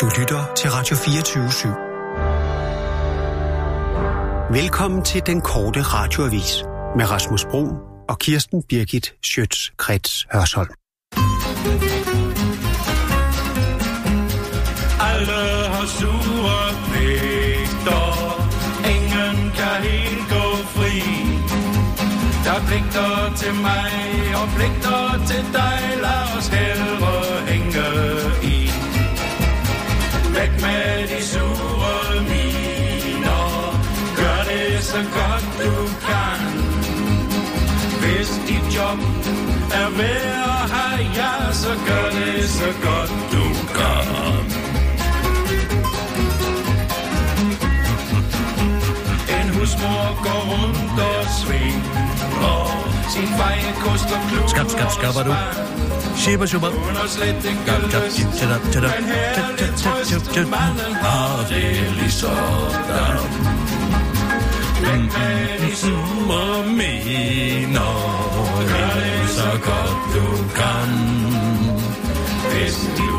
Du lytter til Radio 24 /7. Velkommen til den korte radioavis med Rasmus Bro og Kirsten Birgit Schøtz-Krets Hørsholm. Alle har sure pligter, ingen kan helt gå fri. Der er pligter til mig og pligter til dig, lad os hælde Væk med de sure miner, gør det så godt du kan. Hvis dit job er ved at have, ja, så gør det så godt du kan. En husmor går rundt og svinger sin feje kost og klub Skab, skab, skabber du? Shibba, shubba. Skab, skab, jib, tjada, tjada Tjada, tjada, tjada Manden har ah, det ligesådan Men hvad mm, mm, de mm, summer mener Gør det så godt du kan.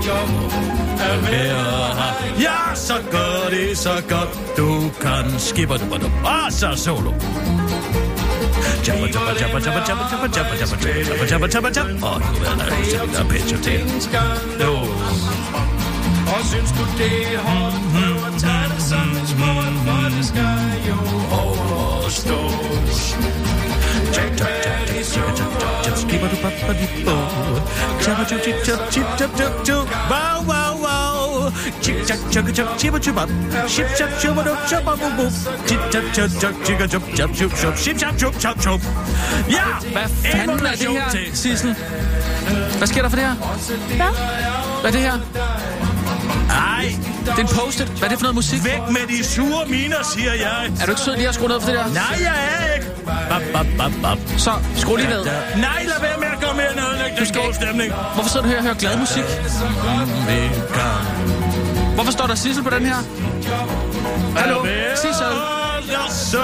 Job er værd Ja, så gør det så godt du kan. Skipper du, og du bare ah, så solo. Jabba, jabba, jabba, jabba, jabba, jabba, jabba, jabba, jabba, jabba, jabba, jabba. Og nu er der jo til der pitcher til. nås. Og synes du det er hårdt, prøv at tage det som en sport, for det skal jo overstås. Væk med de sure Skipper du, babba, di, bo. Jabba, jabba, jabba, jabba, jabba, jabba. Wow, wow, wow. Chip, chap, chap, chap, chip, chip, chip, chip, chap, chip, chip, chip, bum, bum. Chip, chap, chip, chap, chip, chap, chip. Ja! Hvad fanden er det her. Sissel? Hvad sker der for det her? Hvad? Hvad er det her? Ej, Det er en post-it. Hvad er det for noget musik? væk med de sure miner, siger jeg. Er du ikke sød lige at skrue ned for det der? Nej, jeg er ikke. Bap, bap, bap, bap. Så, skru lige ned. Nej, lad være med at komme her og ødelægge den skal gode ikke- stemning. Hvorfor sidder du her og hører glad musik? Hvorfor står der Sissel på den her? Hallo, Sissel.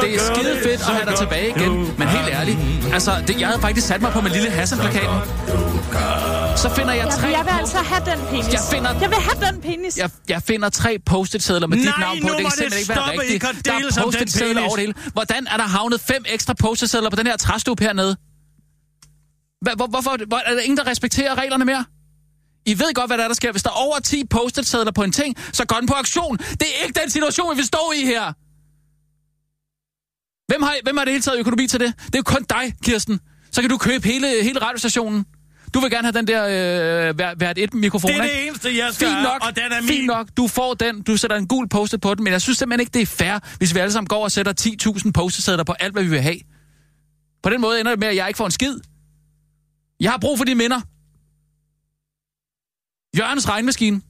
Det er skide fedt at have dig tilbage igen, men helt ærligt, altså, det, jeg havde faktisk sat mig på min lille Hassan-plakaten. Så finder jeg Jeg, tre... jeg vil altså have den penis. Jeg finder- jeg vil have den penis. Jeg, jeg finder tre post-it-sedler med dit Nej, navn på. Det kan det simpelthen ikke være stoppe. I rigtigt. Der er post-it-sedler over det hele. Hvordan er der havnet fem ekstra post-it-sedler på den her træstub hernede? Hvor, hvorfor hvor, er der ingen, der respekterer reglerne mere? I ved godt, hvad der, er, der sker. Hvis der er over 10 post-it-sedler på en ting, så går den på aktion. Det er ikke den situation, vi vil stå i her. Hvem har, hvem har det hele taget økonomi til det? Det er jo kun dig, Kirsten. Så kan du købe hele, hele radiostationen. Du vil gerne have den der øh, hvert, et mikrofon, Det er ikke? det eneste, jeg skal Fint nok, og den er fint min. nok, du får den, du sætter en gul post på den, men jeg synes simpelthen ikke, det er fair, hvis vi alle sammen går og sætter 10.000 post på alt, hvad vi vil have. På den måde ender det med, at jeg ikke får en skid. Jeg har brug for de minder. Jørgens regnmaskine.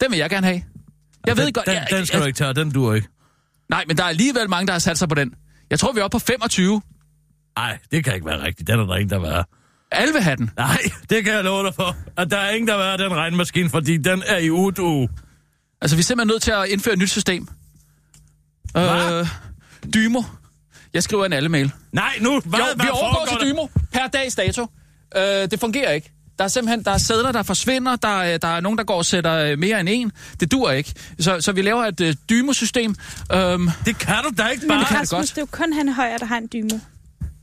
Den vil jeg gerne have. Jeg ved den, godt... Den, jeg, den skal du ikke tage, den duer ikke. Nej, men der er alligevel mange, der har sat sig på den. Jeg tror, vi er oppe på 25. Nej, det kan ikke være rigtigt. Den er der ingen, der have. Alle vil have den. Nej, det kan jeg love dig for. At der er ingen, der vil have den regnmaskine, fordi den er i udu. Altså, vi er simpelthen nødt til at indføre et nyt system. Hvad? Øh, Dymo. Jeg skriver en alle mail. Nej, nu, hvad, jo, hvad vi overgår til Dymo per dags dato. Øh, det fungerer ikke. Der er simpelthen der er sædler, der forsvinder. Der er, der er nogen, der går og sætter øh, mere end en. Det dur ikke. Så, så vi laver et øh, Dymo-system. Øhm, Det kan du da ikke Men bare. kan det Rasmus, godt. det er jo kun han højre, der har en dymo.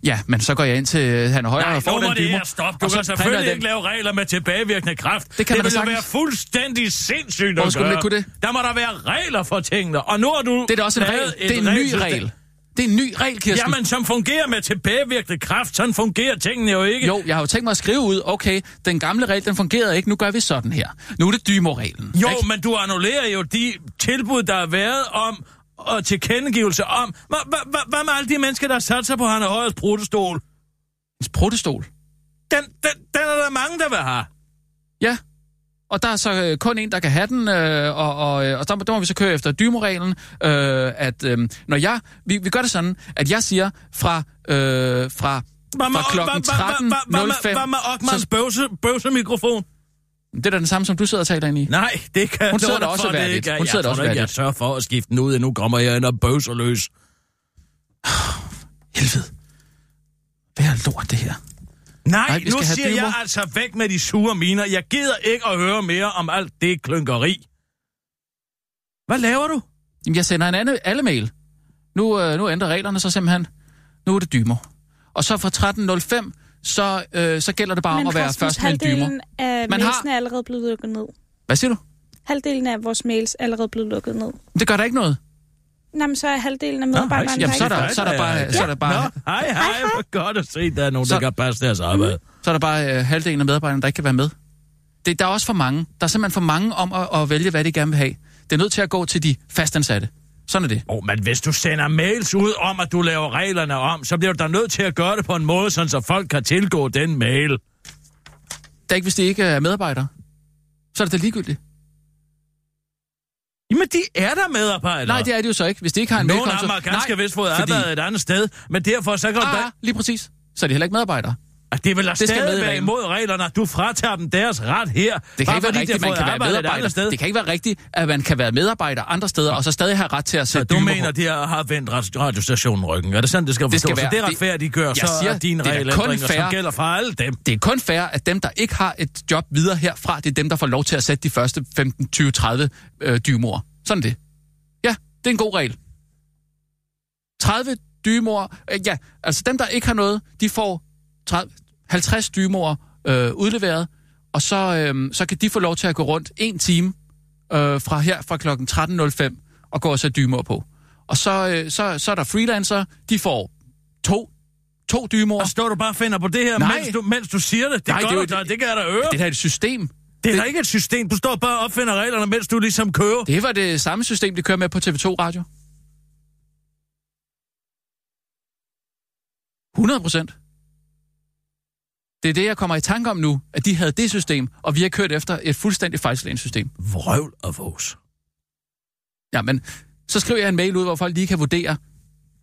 ja, men så går jeg ind til øh, han er højre Nej, og får nu må den det Dymo. her stoppe. Du og kan selvfølgelig ikke lave regler med tilbagevirkende kraft. Det kan det der ville da være fuldstændig sindssygt at skulle man gøre. ikke kunne det? Der må der være regler for tingene. Og nu har du Det er da også en regel. et Det er en ny regel. Det er en ny regel, Kirsten. Jamen, som fungerer med tilbagevirkende kraft. Sådan fungerer tingene jo ikke. Jo, jeg har jo tænkt mig at skrive ud, okay, den gamle regel, den fungerede ikke, nu gør vi sådan her. Nu er det Dymo-reglen. Jo, ikke? men du annullerer jo de tilbud, der har været om og tilkendegivelse om. Hvad hva, hva, hvad med alle de mennesker, der har sat sig på Hanne Højers protestol? En protestol. Den, den, den er der mange, der vil have. Ja. Og der er så øh, kun en, der kan have den, øh, og, og, øh, og der, der må vi så køre efter dymoreglen, øh, at øh, når jeg, vi, vi gør det sådan, at jeg siger fra, øh, fra, fra klokken hvad- hvad- hvad- hvad med- 13.05, Hvad med bøvse, bøvsemikrofon? det er da den samme, som du sidder og taler ind i. Nej, det kan Hun sidder da også for, det værdigt. ikke. Hun sidder jeg også ikke, jeg værdigt. sørger for at skifte den ud, nu kommer jeg ind og bøvser løs. Helvede. Hvad er lort, det her? Nej, Nej, nu siger jeg altså væk med de sure miner. Jeg gider ikke at høre mere om alt det klynkeri. Hvad laver du? Jamen, jeg sender en anden, alle mail. Nu, øh, nu ændrer reglerne så simpelthen. Nu er det dymer. Og så fra 13.05, så, øh, så gælder det bare om at være først med en dymer. halvdelen af Man har- er allerede blevet lukket ned. Hvad siger du? Halvdelen af vores mails er allerede blevet lukket ned. Det gør der ikke noget. Nå, men så er halvdelen af medarbejderne Jamen, der så er der, så er der bare, så er der bare, Nå, hej, hej, hvor godt at se, der er nogen, Så- der kan passe deres arbejde. så er der bare øh, halvdelen af medarbejderne, der ikke kan være med. Det, der er også for mange. Der er simpelthen for mange om at, at vælge, hvad de gerne vil have. Det er nødt til at gå til de fastansatte. Sådan er det. Åh, oh, men hvis du sender mails ud om, at du laver reglerne om, så bliver du da nødt til at gøre det på en måde, sådan så folk kan tilgå den mail. Det er ikke, hvis de ikke er medarbejdere. Så er det da ligegyldigt. Jamen, de er der medarbejdere. Nej, det er det jo så ikke. Hvis de ikke har en af mailkonto... dem har ganske vist fået arbejde et andet sted, men derfor så kan du da... Ah, lige præcis. Så er de heller ikke medarbejdere. Det vil da det skal med stadig være imod reglerne, at du fratager dem deres ret her. Det kan ikke være rigtigt, man kan være medarbejder. sted. Det kan ikke være rigtigt, at man kan være medarbejder andre steder, og så stadig have ret til at Så sætte du dymer mener, på. de har- vendt radio- radiostationen ryggen? Er det sådan, det skal Det skal forstås? være- Så det er det- retfærdiggør, Jeg så siger, er dine det er regelændringer, som gælder for alle dem. Det er kun fair, at dem, der ikke har et job videre herfra, det er dem, der får lov til at sætte de første 15, 20, 30 øh, dymoer. Sådan det. Ja, det er en god regel. 30 dymoer, øh, ja, altså dem, der ikke har noget, de får 30, 50 dymoer øh, udleveret, og så, øh, så kan de få lov til at gå rundt en time øh, fra her fra klokken 13.05 og gå og sætte dymoer på. Og så, øh, så, så er der freelancer, de får to, to dymoer. Og står du bare og finder på det her, Nej. mens du, mens du siger det? Det, Nej, gør det er du da, et- det kan jeg da øre. Det er et system. Det er det- da ikke et system. Du står bare og opfinder reglerne, mens du ligesom kører. Det var det samme system, de kører med på TV2 Radio. 100 procent. Det er det, jeg kommer i tanke om nu, at de havde det system, og vi har kørt efter et fuldstændig fejlslagende system. Vrøvl og vås. Ja, men så skriver jeg en mail ud, hvor folk lige kan vurdere,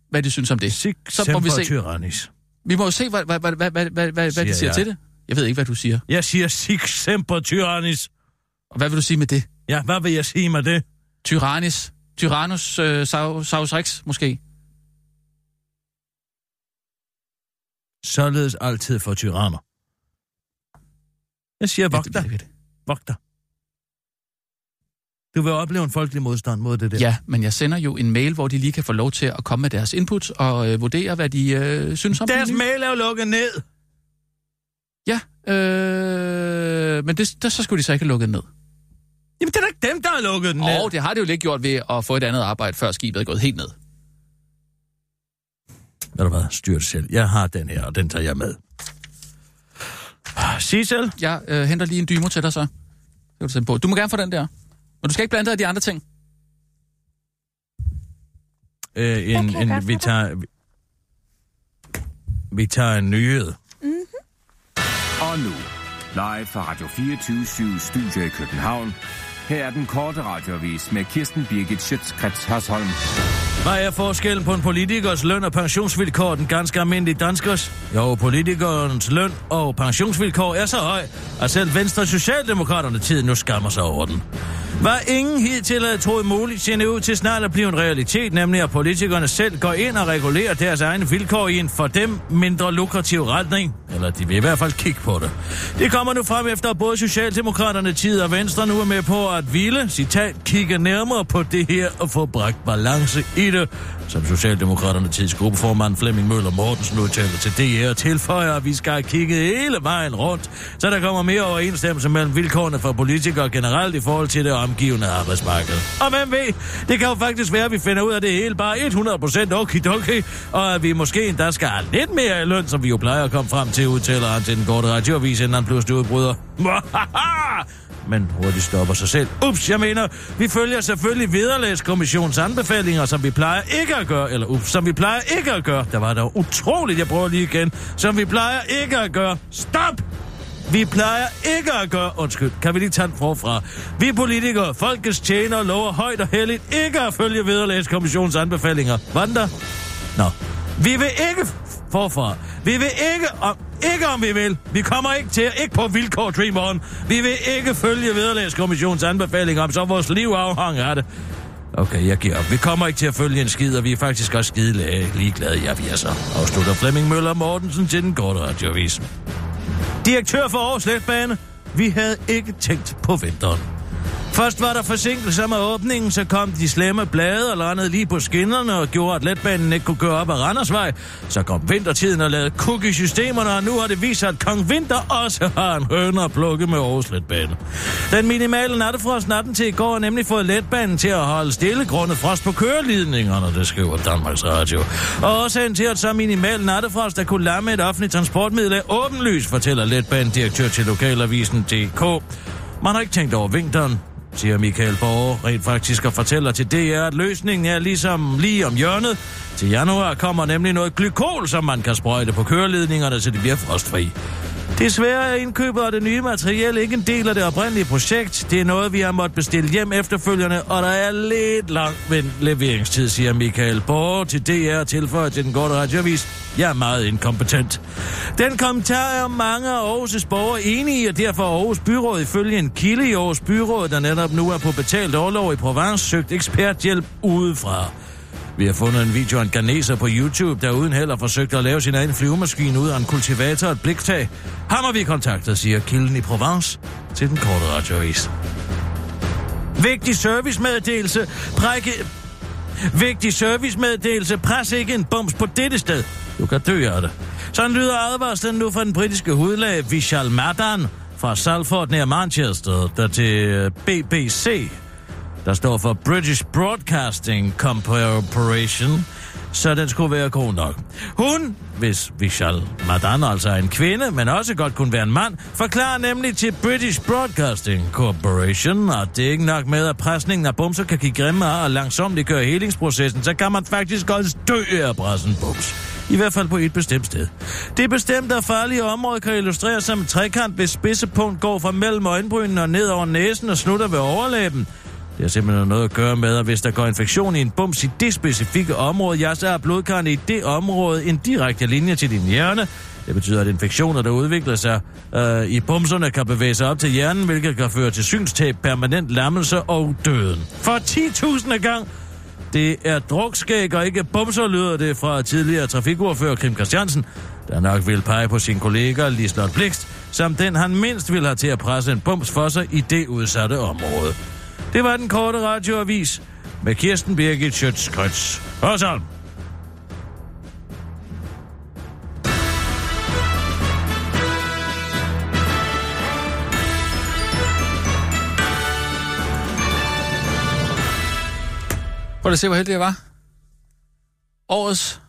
hvad de synes om det. Sig Så må vi se. tyrannis. Vi må jo se, hvad, hvad, hvad, hvad, hvad, hvad, hvad Siger de siger jeg. til det. Jeg ved ikke, hvad du siger. Jeg siger sig semper tyrannis. Og hvad vil du sige med det? Ja, hvad vil jeg sige med det? Tyrannis? Tyrannus øh, sau- saus rex, måske? Således altid for tyranner. Jeg siger, Ja, vogt det- dig. det- det- Vogt dig. Du vil opleve en folkelig modstand mod det der. Ja, men jeg sender jo en mail, hvor de lige kan få lov til at komme med deres input og øh, vurdere, hvad de øh, synes om Deres den nye. mail er jo lukket ned. Ja, øh, men det, der, så skulle de så ikke have lukket ned. Jamen, det er da ikke dem, der har lukket den ned. Og det har det jo lidt gjort ved at få et andet arbejde, før skibet er gået helt ned. Ved du hvad, styr det selv. Jeg har den her, og den tager jeg med. Sissel? Jeg øh, henter lige en dymo til dig så. Det kan du på. Du må gerne få den der. Men du skal ikke blande dig i de andre ting. Øh, en, en, godt vi tager... Vi, vi tager en nyhed. Og nu, live fra Radio 24 Studio i København. Her er den korte radiovis med Kirsten Birgit Schøtzgrads Hasholm. Hvad er forskellen på en politikers løn og pensionsvilkår og den ganske almindelige danskers? Jo, politikernes løn og pensionsvilkår er så høj, at selv Venstre og Socialdemokraterne tid nu skammer sig over den. Hvad ingen hidtil havde troet muligt, ser ud til snart at blive en realitet, nemlig at politikerne selv går ind og regulerer deres egne vilkår i en for dem mindre lukrativ retning. Eller de vil i hvert fald kigge på det. Det kommer nu frem efter, at både Socialdemokraterne tid og Venstre nu er med på at ville, citat, kigge nærmere på det her og få bragt balance i det. Som Socialdemokraterne tids gruppeformand Flemming Møller Mortensen udtaler til DR og tilføjer, at vi skal have kigget hele vejen rundt, så der kommer mere overensstemmelse mellem vilkårene for politikere generelt i forhold til det omgivende arbejdsmarked. Og hvem ved, det kan jo faktisk være, at vi finder ud af det hele bare 100% okidoki, og at vi måske endda skal have lidt mere i løn, som vi jo plejer at komme frem til, udtaler han til den korte radioavis, inden han pludselig udbryder. Men hurtigt stopper sig selv. Ups, jeg mener, vi følger selvfølgelig vederlagskommissionens anbefalinger, som vi plejer ikke at gøre, eller ups, som vi plejer ikke at gøre. Der var dog utroligt, jeg prøver lige igen. Som vi plejer ikke at gøre. Stop! Vi plejer ikke at gøre... Undskyld, kan vi lige tage den forfra? Vi politikere, folkets tjenere, lover højt og heldigt ikke at følge vederlagskommissionens anbefalinger. Hvordan der? Nå. Vi vil ikke... Forfra. Vi vil ikke om... Ikke om vi vil. Vi kommer ikke til, ikke på vilkår, Dream On. Vi vil ikke følge vederlagskommissionens anbefalinger, om så vores liv afhænger af det. Okay, jeg giver op. Vi kommer ikke til at følge en skid, og vi er faktisk også skide ligeglade. Ja, vi er så. Afslutter Flemming Møller Mortensen til den korte radioavis. Direktør for Aarhus Letbane. Vi havde ikke tænkt på vinteren. Først var der forsinkelser med åbningen, så kom de slemme blade og landede lige på skinnerne og gjorde, at letbanen ikke kunne køre op ad Randersvej. Så kom vintertiden og lavede kuk i systemerne, og nu har det vist sig, at Kong Vinter også har en høne at plukke med Aarhus Letbane. Den minimale nattefrost natten til i går har nemlig fået letbanen til at holde stille grundet frost på køreledningerne, det skriver Danmarks Radio. Og årsagen til, at så minimal nattefrost der kunne lamme et offentligt transportmiddel er åbenlys, fortæller letbanedirektør til lokalavisen DK. Man har ikke tænkt over vinteren, siger Michael Borg rent faktisk og fortæller til DR, at løsningen er ligesom lige om hjørnet. Til januar kommer nemlig noget glykol, som man kan sprøjte på køreledningerne, så de bliver frostfri. Desværre er indkøbet af det nye materiel ikke en del af det oprindelige projekt. Det er noget, vi har måttet bestille hjem efterfølgende, og der er lidt lang leveringstid, siger Michael Borg til DR tilføjer til den korte radiovis. Jeg er meget inkompetent. Den kommentar er mange af Aarhus' borgere enige i, og derfor Aarhus Byråd ifølge en kilde i Aarhus Byråd, der netop nu er på betalt overlov i Provence, søgt eksperthjælp udefra. Vi har fundet en video af en ganeser på YouTube, der uden held har forsøgt at lave sin egen flyvemaskine ud af en kultivator og et bliktag. Ham har vi kontaktet, siger kilden i Provence til den korte radioavis. Vigtig servicemeddelelse. Prække... Vigtig servicemeddelelse. Pres ikke en bums på dette sted. Du kan dø af det. Sådan lyder advarslen nu fra den britiske hudlæge Vishal Madan fra Salford nær Manchester, der til BBC der står for British Broadcasting Corporation, så den skulle være god nok. Hun, hvis Vishal Madan altså er en kvinde, men også godt kunne være en mand, forklarer nemlig til British Broadcasting Corporation, at det er ikke nok med, at presningen af bumser kan give grimme og langsomt gøre helingsprocessen, så kan man faktisk også dø af pressen en bums. I hvert fald på et bestemt sted. Det bestemte farlige område kan illustreres som en trekant, hvis spidsepunkt går fra mellem øjenbrynene og ned over næsen og slutter ved overlæben. Det har simpelthen noget at gøre med, at hvis der går infektion i en bums i det specifikke område, ja, så er blodkarrene i det område en direkte linje til din hjerne. Det betyder, at infektioner, der udvikler sig øh, i bumserne, kan bevæge sig op til hjernen, hvilket kan føre til synstab, permanent lammelse og døden. For 10.000 gang det er drukskæg og ikke bumser, lyder det fra tidligere trafikordfører Kim Christiansen, der nok vil pege på sin kollega Lislot Blikst, som den han mindst vil have til at presse en bums for sig i det udsatte område. Det var den korte radioavis med Kirsten Birgit Schøtz-Krets. Hørsholm. Prøv at se, hvor heldig jeg var. Årets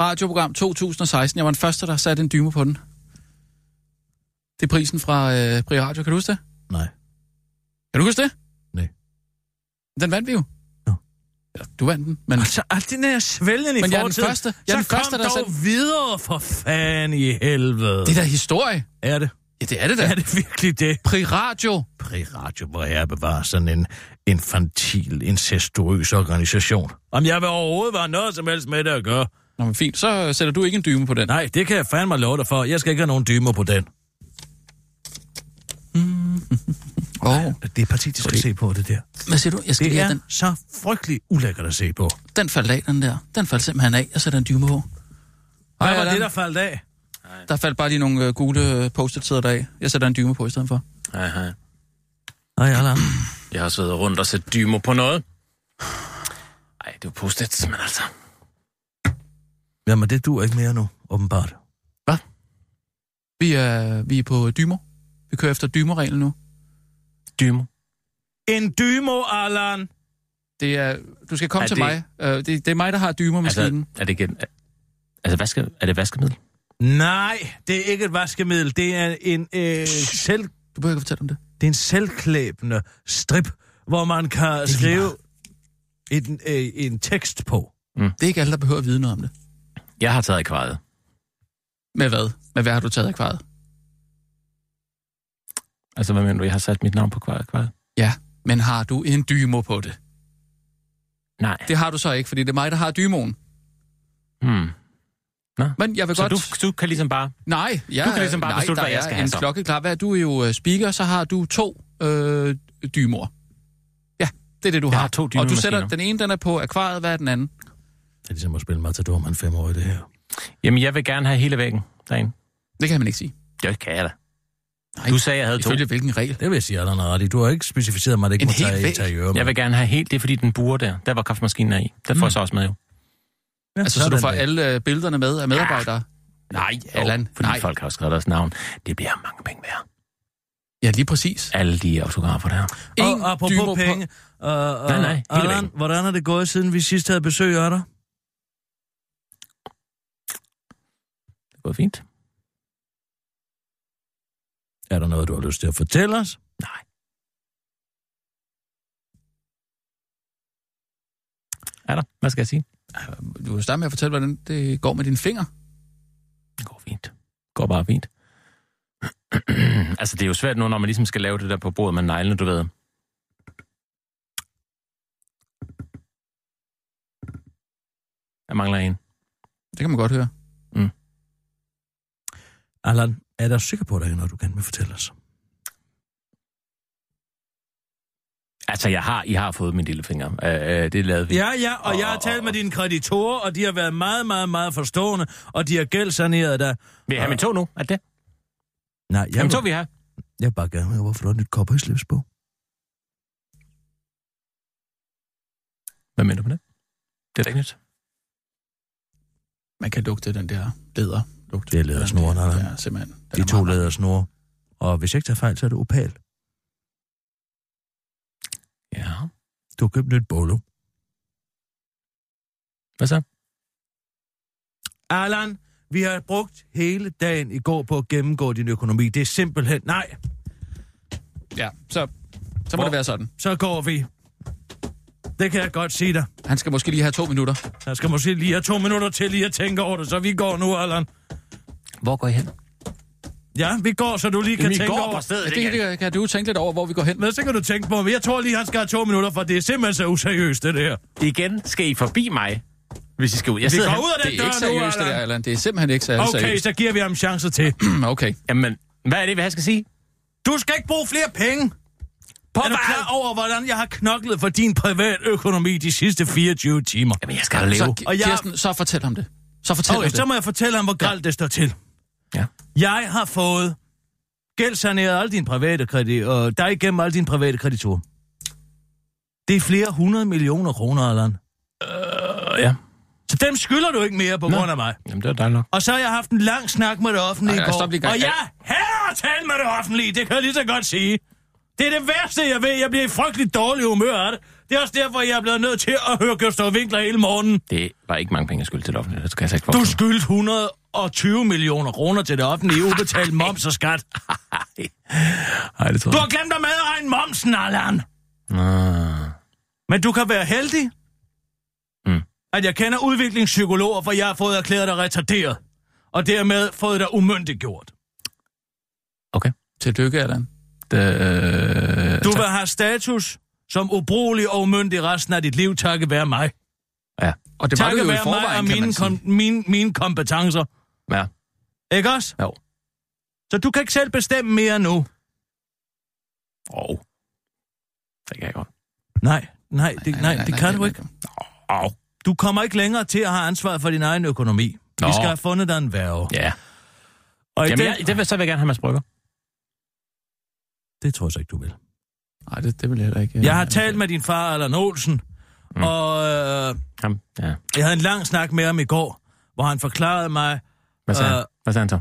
radioprogram 2016. Jeg var den første, der satte en dyme på den. Det er prisen fra øh, Pri Radio. Kan du huske det? Nej. Kan du huske det? Den vandt vi jo. Nå. Ja, du vandt den, men... Altså, alt den her svælgen i Men jeg er den første- jeg er den første, kom der dog selv- videre for fan i helvede. Det er da historie. er det. Ja, det er det da. Er det virkelig det? Pri Radio. Pri Radio, hvor jeg bevarer sådan en infantil, incestuøs organisation. Om jeg vil overhovedet være noget som helst med det at gøre. Nå, men fint. Så sætter du ikke en dyme på den. Nej, det kan jeg fandme love dig for. Jeg skal ikke have nogen dymer på den. Åh, oh, Det er parti, de skal se på, det der. hvad siger du? Jeg skal Det lige er have den. så frygtelig ulækkert at se på. Den faldt af, den der. Den faldt simpelthen af. Jeg sætter en dyme på. Hvad Hej, var det, der faldt af? Der faldt bare lige nogle øh, gule øh, post-it sæder af. Jeg sætter en dyme på i stedet for. Hej, hej. Nej, Allan. Jeg har siddet rundt og set dymer på noget. Ej, det var post men altså... Jamen, det du ikke mere nu, åbenbart. Vi er, vi er på dymer. Vi kører efter dymerreglen nu. Dymer. En dymo, Allan! Det er, du skal komme Er til det- mig. Uh, det, det er mig, der har dymermaskinen. Altså, er det ikke... Altså, vaske, er det vaskemiddel? Nej, det er ikke et vaskemiddel. Det er en, øh, selv, Du behøver ikke fortælle om det. det er en selvklæbende strip, hvor man kan skrive en, øh, en tekst på. Det er ikke alle, der behøver at vide noget om det. Jeg har taget akvariet. Med hvad? Med hvad har du taget af kvaret? Altså, hvad mener du? Jeg har sat mit navn på akvariet? Ja, men har du en dymo på det? Nej. Det har du så ikke, fordi det er mig, der har dymoen. Hmm. Men jeg vil Så godt... du, du kan ligesom bare... Nej, ja, Du kan ligesom bare nej, beslutte, hvad jeg er skal have en så. klokkeklar. Hvad er du er jo øh, speaker, så har du to øh, dymoer. Ja, det er det, du Jeg har. har to Og du sætter, den ene, den er på akvariet, hvad er den anden? Det er ligesom at spille Matador med en femårig, det her. Jamen, jeg vil gerne have hele væggen derinde. Det kan man ikke sige. Det kan jeg da. Du sagde, jeg havde to. Ifølge hvilken regel? Det vil jeg sige, Allan er ret i. Du har ikke specificeret mig, at det ikke En må tage interiør. Jeg vil gerne have helt, det er fordi den buer der. Der var kaffemaskinen er i. Der får jeg så også med jo. ja, Altså, så du sådan får der. alle øh, billederne med af medarbejdere? Nej, Allan, fordi nej. folk har skrevet deres navn. Det bliver mange penge værd. Ja, lige præcis. Alle de autografer der. Ingen Og apropos dymo på- penge. Uh, uh, Nej, nej, hele Allan, hvordan er det gået, siden vi sidst havde besøg af dig? Det går fint. Er der noget, du har lyst til at fortælle os? Nej. Er der? Hvad skal jeg sige? Du kan starte med at fortælle, hvordan det går med dine fingre. Det går fint. Det går bare fint. altså, det er jo svært nu, når man ligesom skal lave det der på bordet med neglene, du ved. Jeg mangler en. Det kan man godt høre. Allan, er der sikker på, at der er noget, du gerne vil fortælle os? Altså, jeg har, I har fået min lillefinger. Øh, øh, det lavede vi. Ja, ja, og jeg har talt med dine kreditorer, og de har været meget, meget, meget forstående, og de har gældsaneret dig. Vil jeg have min tog nu? Er det? Nej, jeg, Jamen, vil, tog vi her. jeg vil bare gerne høre, hvorfor du har nyt kopper i slips på. Hvad mener du med det? Det er da ikke nyt. Man kan lugte den der leder. Lugt. Det er lædersnoren, Ja, Allan. Ja, simpelthen. Den De to lædersnore. Og hvis jeg ikke tager fejl, så er det opal. Ja. Du har købt nyt bolo. Hvad så? Allan, vi har brugt hele dagen i går på at gennemgå din økonomi. Det er simpelthen... Nej, Ja, så, så må Hvor- det være sådan. så går vi. Det kan jeg godt sige dig. Han skal måske lige have to minutter. Jeg skal måske lige have to minutter til lige at tænke over det, så vi går nu, Allan. Hvor går I hen? Ja, vi går, så du lige kan Jamen, tænke går over på stedet Ja, det, det, kan du tænke lidt over, hvor vi går hen. Men så kan du tænke på, men jeg tror lige, han skal have to minutter, for det er simpelthen så useriøst, det der. Igen skal I forbi mig, hvis I skal ud. Jeg Vi går ud af Det den er dør ikke nu, seriøst, det der, Allan. Det er simpelthen ikke særlig Okay, seriøst. så giver vi ham en chance til. Okay. Jamen, hvad er det, hvad jeg skal sige? Du skal ikke bruge flere penge. På Er du klar over, hvordan jeg har knoklet for din privat økonomi de sidste 24 timer? Jamen, jeg skal leve. Så, Og jeg- Kirsten, så fortæl ham det. Så fortæl Okay, ham det. så må jeg fortælle ham, hvor galt det står til. Ja. Jeg har fået gældsaneret alle dine private kredit, og dig igennem alle dine private kreditorer. Det er flere hundrede millioner kroner, Allan. Øh, ja. Så dem skylder du ikke mere på Nå. grund af mig. Jamen, det er dejligt nok. Og så har jeg haft en lang snak med det offentlige Ej, i går. Og jeg hader at tale med det offentlige, det kan jeg lige så godt sige. Det er det værste, jeg ved. Jeg bliver i frygtelig dårlig humør af det. Det er også derfor, jeg er blevet nødt til at høre Gustav Winkler hele morgenen. Det var ikke mange penge, jeg skyldte til det offentlige. Det skal jeg ikke Du skyldte 120 millioner kroner til det offentlige ubetalt moms og skat. Nej, det tror Du har glemt at medregne momsen, Allan. Men du kan være heldig, Mm. at jeg kender udviklingspsykologer, for jeg har fået erklæret dig retarderet. Og dermed fået dig umyndiggjort. Okay. Tillykke, Allan. Det, øh, Du vil have status som ubrugelig og umyndig resten af dit liv, takket være mig. Ja. Og det var Takket du jo i være mig og forvejen, mine, kom, mine, mine kompetencer. Ja. Ikke også? Jo. Så du kan ikke selv bestemme mere nu. Åh. Oh. Det kan jeg godt. Nej, nej, det, nej, det kan du ikke. Åh. Du kommer ikke længere til at have ansvar for din egen økonomi. Nå. Vi skal have fundet dig en værve. Ja. Og i Jamen, den, jeg, det vil, så vil jeg gerne have Mads Brygger. Det tror jeg så ikke, du vil. Nej, det, det vil jeg heller ikke. Jeg har talt med din far, Allan Olsen, mm. og øh, Ham. Ja. jeg havde en lang snak med ham i går, hvor han forklarede mig, Hvad sagde, Øh, han? Hvad sagde han så?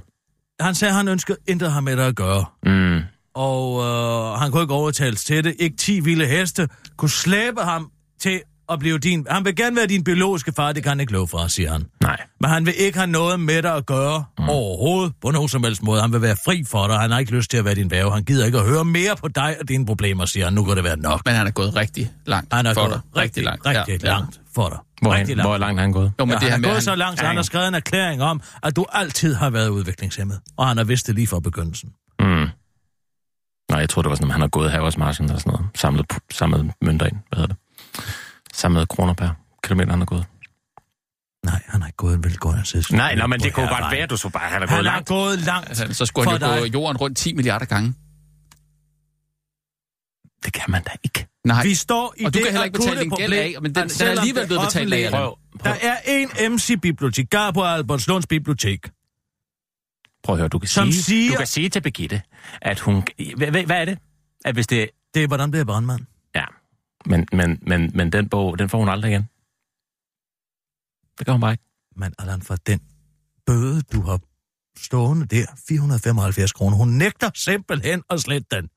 han sagde, at han ønskede intet have med dig at gøre. Mm. Og øh, han kunne ikke overtales til det. Ikke 10 vilde heste kunne slæbe ham til at blive din... Han vil gerne være din biologiske far, det kan han ikke love for, siger han. Nej. Men han vil ikke have noget med dig at gøre mm. overhovedet, på nogen som helst måde. Han vil være fri for dig, han har ikke lyst til at være din værve. Han gider ikke at høre mere på dig og dine problemer, siger han. Nu kan det være nok. Men han er gået rigtig langt Han er for gået dig. Rigtig langt. Rigtig ja. langt for dig. Hvor, rigtig han, hvor langt er han gået? Jo, men ja, det han er gået så han, langt, så han har skrevet en erklæring om, at du altid har været udviklingshemmet. Og han har vidst det lige fra begyndelsen. Mm. Nej, jeg tror, det var sådan, at han har gået her også marchen eller sådan noget. Samlet, samlet mønter ind. Hvad hedder det? Samlet kroner per kilometer, han har gået. Nej, han har ikke gået en velgående selskab. Nej, nej, men det kunne godt være, du så bare, han har gået Han har langt. gået langt altså, så skulle han jo gå dig. jorden rundt 10 milliarder gange. Det kan man da ikke. Nej, Vi står i og du det kan heller ikke betale din gæld af, men den, den er alligevel blevet betalt af. Der er en MC-bibliotekar på Albertslunds Bibliotek. Prøv at høre, du kan, Som sige, siger- du kan sige til Birgitte, at hun... Hvad, hvad, hvad er det? At hvis det... Det er, hvordan bliver jeg brandmand? Men, men, men, men den bog, den får hun aldrig igen. Det gør hun bare ikke. Men Allan, for den bøde, du har stående der, 475 kroner, hun nægter simpelthen at slette den.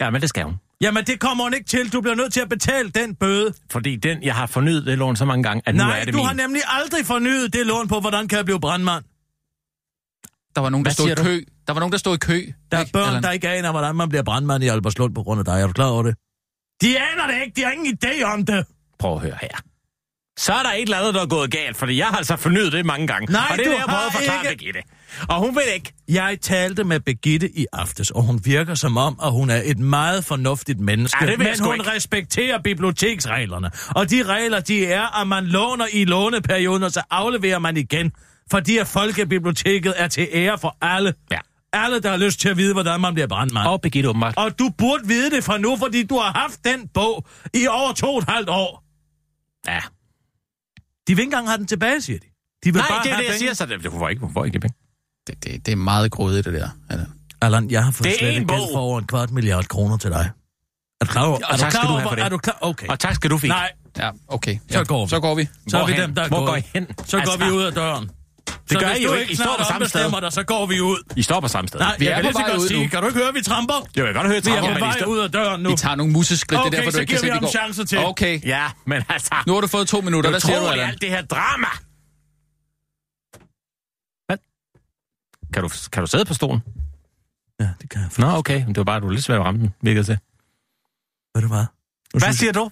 Ja, men det skal hun. Jamen, det kommer hun ikke til. Du bliver nødt til at betale den bøde. Fordi den, jeg har fornyet det lån så mange gange, at nu Nej, er det du min. har nemlig aldrig fornyet det lån på, hvordan kan jeg blive brandmand. Der var nogen, der Hvad stod i kø. Der var nogen, der stod i kø. Der er Ikke, børn, Allan? der ikke aner, hvordan man bliver brandmand i Alberslund på grund af dig. Er du klar over det? De aner det ikke. De har ingen idé om det. Prøv at høre her. Så er der et eller andet, der er gået galt, fordi jeg har altså fornyet det mange gange. Nej, og det er du det, jeg prøver har at forklare ikke. Birgitte. Og hun vil ikke. Jeg talte med Begitte i aftes, og hun virker som om, at hun er et meget fornuftigt menneske. Ja, det men hun ikke. respekterer biblioteksreglerne. Og de regler, de er, at man låner i låneperioden, og så afleverer man igen. Fordi at Folkebiblioteket er til ære for alle. Ja. Alle, der har lyst til at vide, hvordan man bliver brandmand. Og Birgitte åbenbart. Og du burde vide det fra nu, fordi du har haft den bog i over to og et halvt år. Ja. De vil ikke engang have den tilbage, siger de. De vil Nej, bare det er det, jeg penge. siger, så det, får ikke, får ikke penge. Det, det, det er meget grådigt, det der. Allan. Allan, jeg har fået Det slet en gæld for over en kvart milliard kroner til dig. Er du klar over, Og er du tak klar skal du over, have for hvor- det. Er du klar? Okay. Og tak skal du fik. Nej, Ja, okay. Så ja, går vi. Så går vi. så er vi Hvorhen? dem, der er Hvor går I hen? Så går Altså, vi ud af døren. Det så gør hvis I jo ikke. I står på samme sted. dig, så går vi ud. I står på samme sted. Nej, Vi jeg er kan på lige så godt sige, kan du ikke høre, vi tramper? Jeg vil godt høre Vi er tramperne, på de vej står- ud af døren nu. Vi tager nogle museskridt, det Okay, er derfor, så du ikke kan giver se, vi at ham vi går. chance til. Okay, Ja, men altså... nu har du fået to minutter. Hvad siger du, Allan? alt det her drama. Hvad? Kan du, kan du sidde på stolen? Ja, det kan jeg. Nå, okay. Men det var bare, at du var lidt svær at ramme den, virkede til. Ved du hvad? Nu Hvad siger du?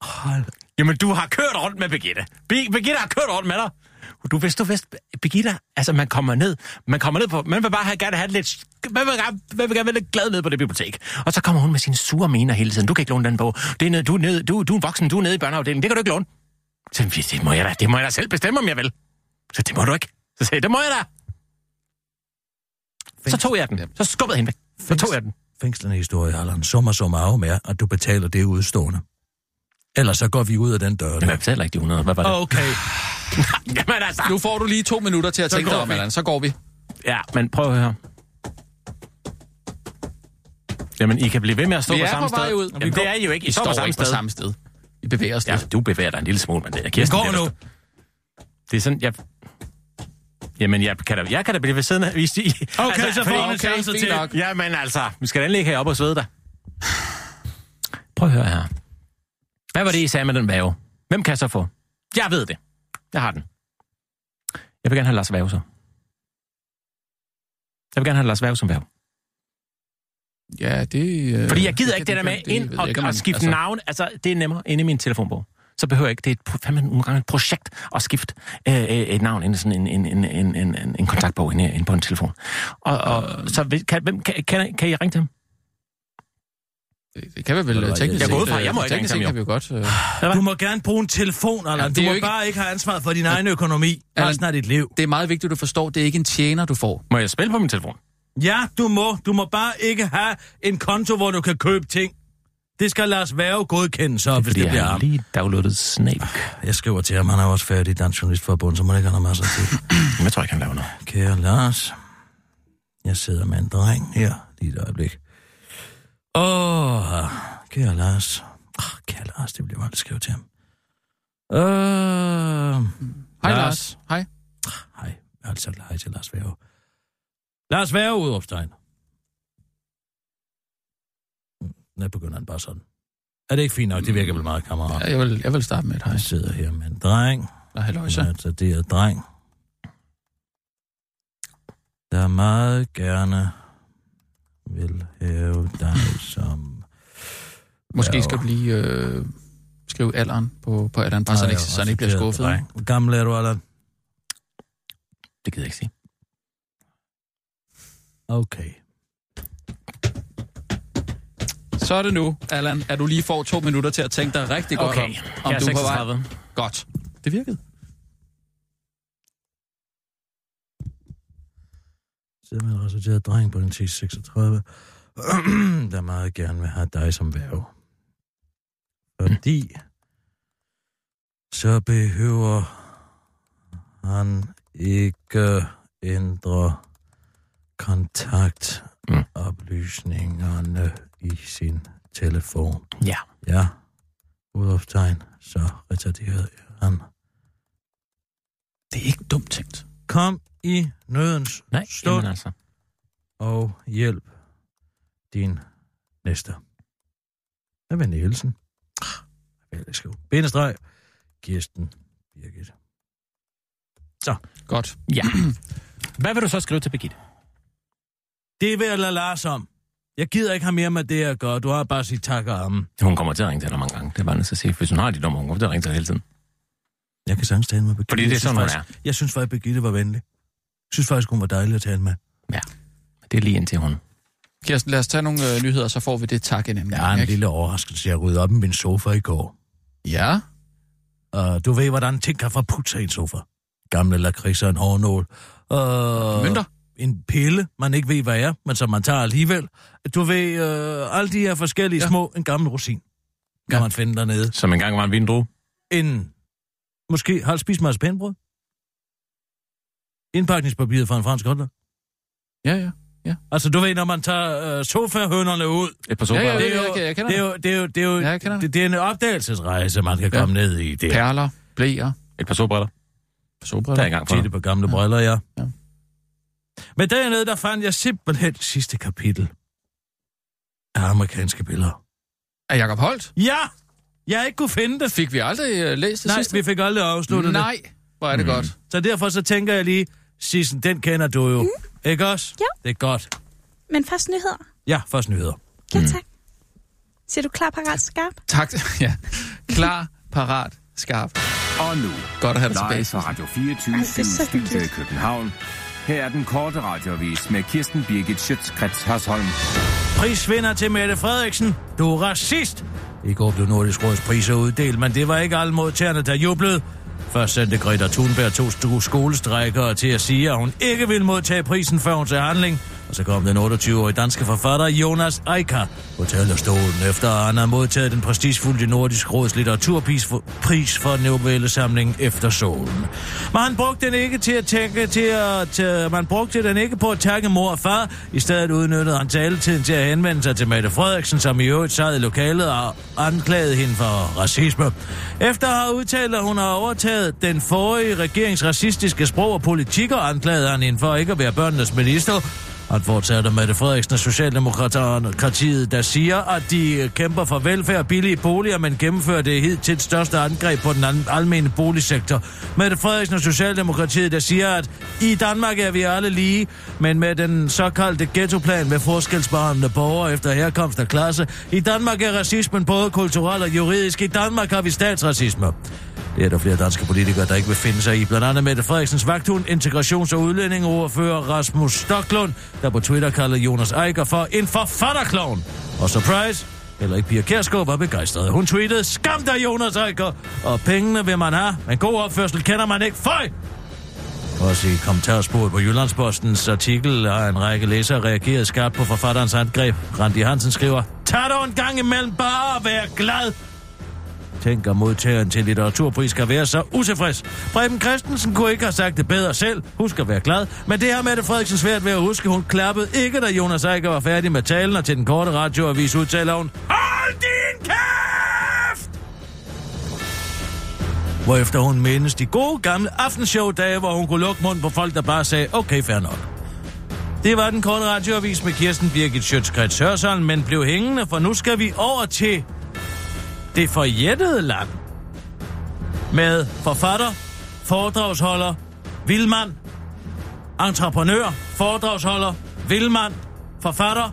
Hold. Jamen, du har kørt rundt med Birgitte. Be- Birgitte har kørt rundt med dig. Du vidste, du vidste, Birgitte, altså man kommer ned, man kommer ned på, man vil bare have, gerne have lidt, man vil, gerne, man vil gerne være lidt glad ned på det bibliotek. Og så kommer hun med sine sure mener hele tiden. Du kan ikke låne den bog. Det er ned, du, er ned, du, du er en voksen, du er nede i børneafdelingen. Det kan du ikke låne. Så det må jeg da, det må jeg da selv bestemme, om jeg vil. Så det må du ikke. Så sagde jeg, det må jeg da. Så tog jeg den. Så skubbede jeg hende væk. Så tog jeg den. Fængslende historie, Allan. Summa summarum er, at du betaler det udstående. Ellers så går vi ud af den dør. Jamen, jeg betaler ikke de 100. Hvad var det? Okay. Jamen altså. Nu får du lige to minutter til at Så tænke dig går om. Allan. Så går vi. Ja, men prøv at høre. Jamen, I kan blive ved med at stå Vi på samme på sted. ud. Jamen, det er I jo ikke. I, Vi står, på samme ikke sted. på samme sted. Vi bevæger os Ja, lidt. du bevæger dig en lille smule, men det er Kirsten. Gå det er nu. Det er sådan, jeg... Jamen, jeg kan da, jeg kan da blive ved siden af... Hvis I, Okay, så får okay, en chance til. nok. Jamen altså, vi skal da ikke herop og svede dig. Prøv at høre her. Hvad var det, I sagde med den væve? Hvem kan jeg så få? Jeg ved det. Jeg har den. Jeg vil gerne have Lars Væve så. Jeg vil gerne have Lars Væve som væve. Ja, det... Øh, Fordi jeg gider det ikke det der med det ind og, ikke, og skifte altså, navn. Altså, det er nemmere inde i min telefonbog. Så behøver jeg ikke. Det er et, fandme nogle gange et projekt at skifte øh, øh, et navn ind i sådan en, en, en, en, en, en, kontaktbog inde, inde på en telefon. Og, og så vil- kan, hvem, kan, kan, kan I ringe til ham? Det, det kan vi vel teknisk jeg går ud fra, jeg må øh, ikke ham, kan vi jo godt... Øh, Du må gerne bruge en telefon, Allan. Ja, det du må ikke- bare ikke have ansvaret for din egen økonomi Allan- resten af dit liv. det er meget vigtigt, at du forstår, det er ikke en tjener, du får. Må jeg spille på min telefon? Ja, du må. Du må bare ikke have en konto, hvor du kan købe ting. Det skal Lars Værge godkende så, hvis det bliver har ham. lige downloadet Snake. Jeg skriver til ham, han er også færdig i Dansk Journalistforbund, så må det ikke have noget masser til. Men jeg tror ikke, han laver noget. Kære Lars, jeg sidder med en dreng her, lige et øjeblik. Åh, kære Lars. Oh, kære Lars, det bliver aldrig skrive til ham. Øh, Hej, Lars. Lars. Hej. hej, jeg har altid sagt hej til Lars Værge. Lars Værge, udopstegn. Nu begynder han bare sådan. Er det ikke fint nok? Det virker vel meget kammerat. Ja, jeg, vil, jeg vil starte med et hej. Jeg sidder her med en dreng. Eller halløjsa. Ja, så det er dreng. Der meget gerne vil have dig som... Måske skal du lige øh, skrive alderen på, på alderen, bare så, han ikke, så han ikke bliver skuffet. Dreng. Hvor gammel er du, Allan? Det gider jeg ikke sige. Okay. Så er det nu, Allan, at du lige får to minutter til at tænke dig rigtig godt Okay, om, om jeg du er på vej. 36. Godt. Det virkede. Simpelthen resulteret dreng på den 1036. der meget gerne vil have dig som værve. Fordi så behøver han ikke ændre kontaktoplysningerne i sin telefon. Ja. Ja, udopstegn, så retarderede han. Det er ikke dumt tænkt. Kom i nødens Nej, stund altså. og hjælp din næste. Hvad vil jeg skrive? Bindestreg. Kirsten Birgit. Godt. Ja. Hvad vil du så skrive til Birgitte? Det vil jeg lade Lars om. Jeg gider ikke have mere med det at gøre. Du har bare sige tak og armen. Hun kommer til at ringe til dig mange gange. Det er bare nødt til at sige. Hvis hun har dit nummer, hun kommer til at ringe til dig hele tiden. Jeg kan sagtens tale med Birgitte. Fordi det er Jeg synes sådan, hun faktisk, Jeg synes faktisk, at Birgitte var venlig. Jeg synes faktisk, hun var dejlig at tale med. Det er lige indtil hun... Kirsten, lad os tage nogle øh, nyheder, så får vi det tak en anden Jeg har gang, en ikke? lille overraskelse. Jeg ryddede op i min sofa i går. Ja, Og du ved, hvordan ting kan forputte i en sofa. Gamle lakridser, en hårnål. Og mønter. en pille, man ikke ved, hvad er, men som man tager alligevel. Du ved, øh, alle de her forskellige Ja. ja. små, en gammel rosin, kan Ja. man finde dernede. Som engang var en vindrue. En, måske halv spist marcipanbrød. Indpakningspapiret fra en fransk hotdog. Ja, ja. Altså, du ved, når man tager øh, sofahønderne ud, Et par Ja, ja, sofaer. det er jeg- jo, jeg- jeg kender det er jo, det er jo, det er jo, Ja, jeg kender det. det, er en opdagelsesrejse, man kan Ja. komme ned i. Det er Perler, blæer, Et par solbriller. Der er solbriller. jeg engang for det på gamle briller, ja. Ja. Men dernede, der fandt jeg simpelthen det sidste kapitel af amerikanske billeder. Er Jacob Holt? Ja! Jeg ikke kunne finde det. Fik vi aldrig uh, læst det Nej, sidste? vi fik aldrig afsluttet det. Nej, hvor er det mm. godt. Så derfor så tænker jeg lige, Sissel, den kender du jo. Mm. Ikke også? Ja. Det er godt. Men først nyheder. Ja, først nyheder. Ja, tak. Siger du klar, parat, skarp? Tak. Ja. Klar, parat, skarp. Og nu, Godt at have dig tilbage. fra Radio 24 Ej, Studio i. København. Her er den korte radiovis med Kirsten Birgit Schøtzgrads Hasholm. Prisvinder til Mette Frederiksen. Du er racist. I går blev Nordisk Råds priser uddelt, men det var ikke alle modtagerne, der jublede. Først sendte Greta Thunberg to skolestrækkere til at sige, at hun ikke ville modtage prisen før hun til handling. Og så kom den 28-årige danske forfatter Jonas Eika på talerstolen, efter at han har modtaget den prestigefulde Nordisk Råds litteraturpris for, pris for novellesamlingen Efter Solen. Men han brugte den ikke til at tænke til at... Til, man brugte den ikke på at takke mor og far. I stedet udnyttede han taletiden til at henvende sig til Mette Frederiksen, som i øvrigt sad i lokalet og anklagede hende for racisme. Efter at have udtalt, at hun har overtaget den forrige regerings racistiske sprog og politikker, anklagede han hende for ikke at være børnenes minister. Han fortsætter med det Frederiksen og Socialdemokratiet, der siger, at de kæmper for velfærd og billige boliger, men gennemfører det hid til største angreb på den almene boligsektor. Med det Frederiksen og Socialdemokratiet, der siger, at i Danmark er vi alle lige, men med den såkaldte ghettoplan med forskelsbehandlende borgere efter herkomst og klasse. I Danmark er racismen både kulturel og juridisk. I Danmark har vi statsracisme. Det er der flere danske politikere, der ikke vil finde sig i. Blandt andet Mette Frederiksens vagthund, integrations- og udlændingeordfører Rasmus Stoklund, der på Twitter kaldede Jonas Eiker for en forfatterklovn. Og surprise, heller ikke Pia Kærsgaard var begejstret. Hun tweetede, skam dig Jonas Eiker, og pengene vil man have, men god opførsel kender man ikke. Føj! Også i kommentarsporet på Jyllandspostens artikel har en række læsere reageret skarpt på forfatterens angreb. Randi Hansen skriver, tag dog en gang imellem bare at være glad. Tænk, at modtageren til litteraturpris skal være så utilfreds. Preben Christensen kunne ikke have sagt det bedre selv. Husk at være glad. Men det har Mette Frederiksen svært ved at huske. Hun klappede ikke, da Jonas Eiker var færdig med talen, og til den korte radioavis udtaler hun, Hold din kæft! Hvorefter hun mindes de gode gamle aftenshow-dage, hvor hun kunne lukke munden på folk, der bare sagde, okay, fair nok. Det var den korte radioavis med Kirsten Birgit Schøtzgrads Hørsholm, men blev hængende, for nu skal vi over til det forjættede land. Med forfatter, foredragsholder, vildmand, entreprenør, foredragsholder, vildmand, forfatter,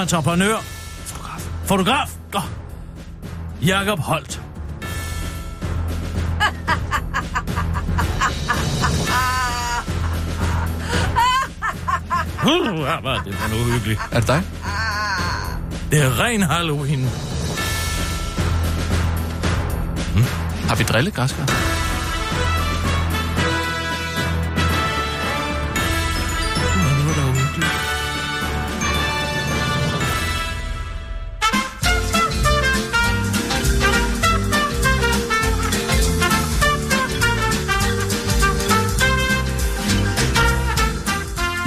entreprenør, fotograf, fotograf, oh. Jakob Holt. Uh, hvor var det for noget hyggeligt. Er det dig? Det er ren Halloween. Har vi drillet græskar?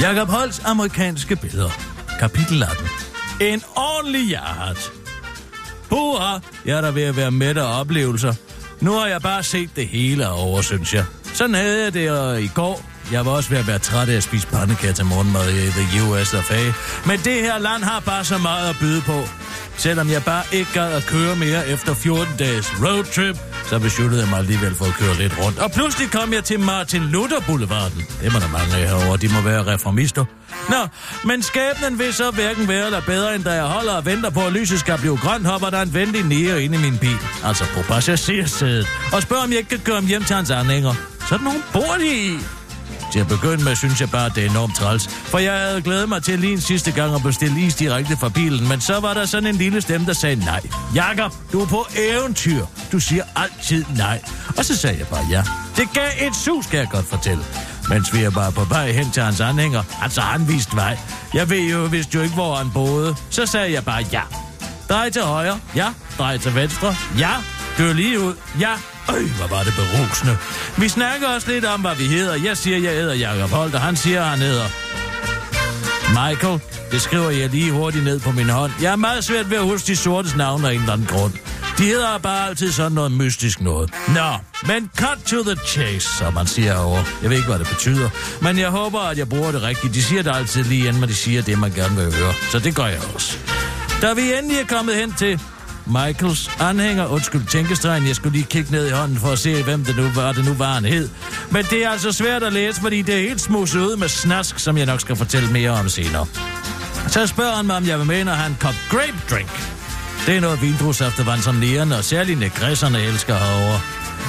Jakob Holts amerikanske billeder. Kapitel 18. En ordentlig jahat. Puha, jeg er der ved at være med af oplevelser. Nu har jeg bare set det hele over, synes jeg. Sådan havde jeg det og i går. Jeg var også ved at være træt af at spise pandekager til morgenmad i the US of A. Men det her land har bare så meget at byde på. Selvom jeg bare ikke gad at køre mere efter 14 dages roadtrip, så besluttede jeg mig alligevel for at køre lidt rundt. Og pludselig kom jeg til Martin Luther Boulevarden. Det må der mange af herovre, de må være reformister. Nå, men skæbnen vil så hverken være eller bedre, end da jeg holder og venter på, at lyset skal blive grønt, hopper der en venlig nære ind i min bil. Altså på passagersædet. Og spørger, om jeg ikke kan køre hjem til hans anhænger. Sådan nogen bor de i. Til at begynde med, synes jeg bare, at det er enormt træls. For jeg havde glædet mig til lige en sidste gang at bestille is direkte fra bilen, men så var der sådan en lille stemme, der sagde nej. Jakob, du er på eventyr. Du siger altid nej. Og så sagde jeg bare ja. Det gav et sus, kan jeg godt fortælle. Mens vi er bare på vej hen til hans anhænger. Altså, han viste vej. Jeg ved jo, hvis du ikke, hvor han boede. Så sagde jeg bare ja. Drej til højre. Ja. Drej til venstre. Ja. Kør lige ud. Ja. Øj, hvor var det berusende. Vi snakker også lidt om, hvad vi hedder. Jeg siger, jeg hedder Jacob Holt, og han siger, han hedder... Michael. Det skriver jeg lige hurtigt ned på min hånd. Jeg er meget svært ved at huske de sortes navne af en eller anden grund. De hedder bare altid sådan noget mystisk noget. Nå, men cut to the chase, som man siger over. Jeg ved ikke, hvad det betyder. Men jeg håber, at jeg bruger det rigtigt. De siger det altid lige inden, de siger det, man gerne vil høre. Så det gør jeg også. Da vi endelig er kommet hen til Michaels anhænger, undskyld tænkestregen, jeg skulle lige kigge ned i hånden for at se, hvem det nu var, det nu var, han hed. Men det er altså svært at læse, fordi det er helt smuset ud med snask, som jeg nok skal fortælle mere om senere. Så spørger han mig, om jeg vil med, når han kop grape drink. Det er noget vindrugsaftervand, som nærende og særligt negresserne elsker herovre.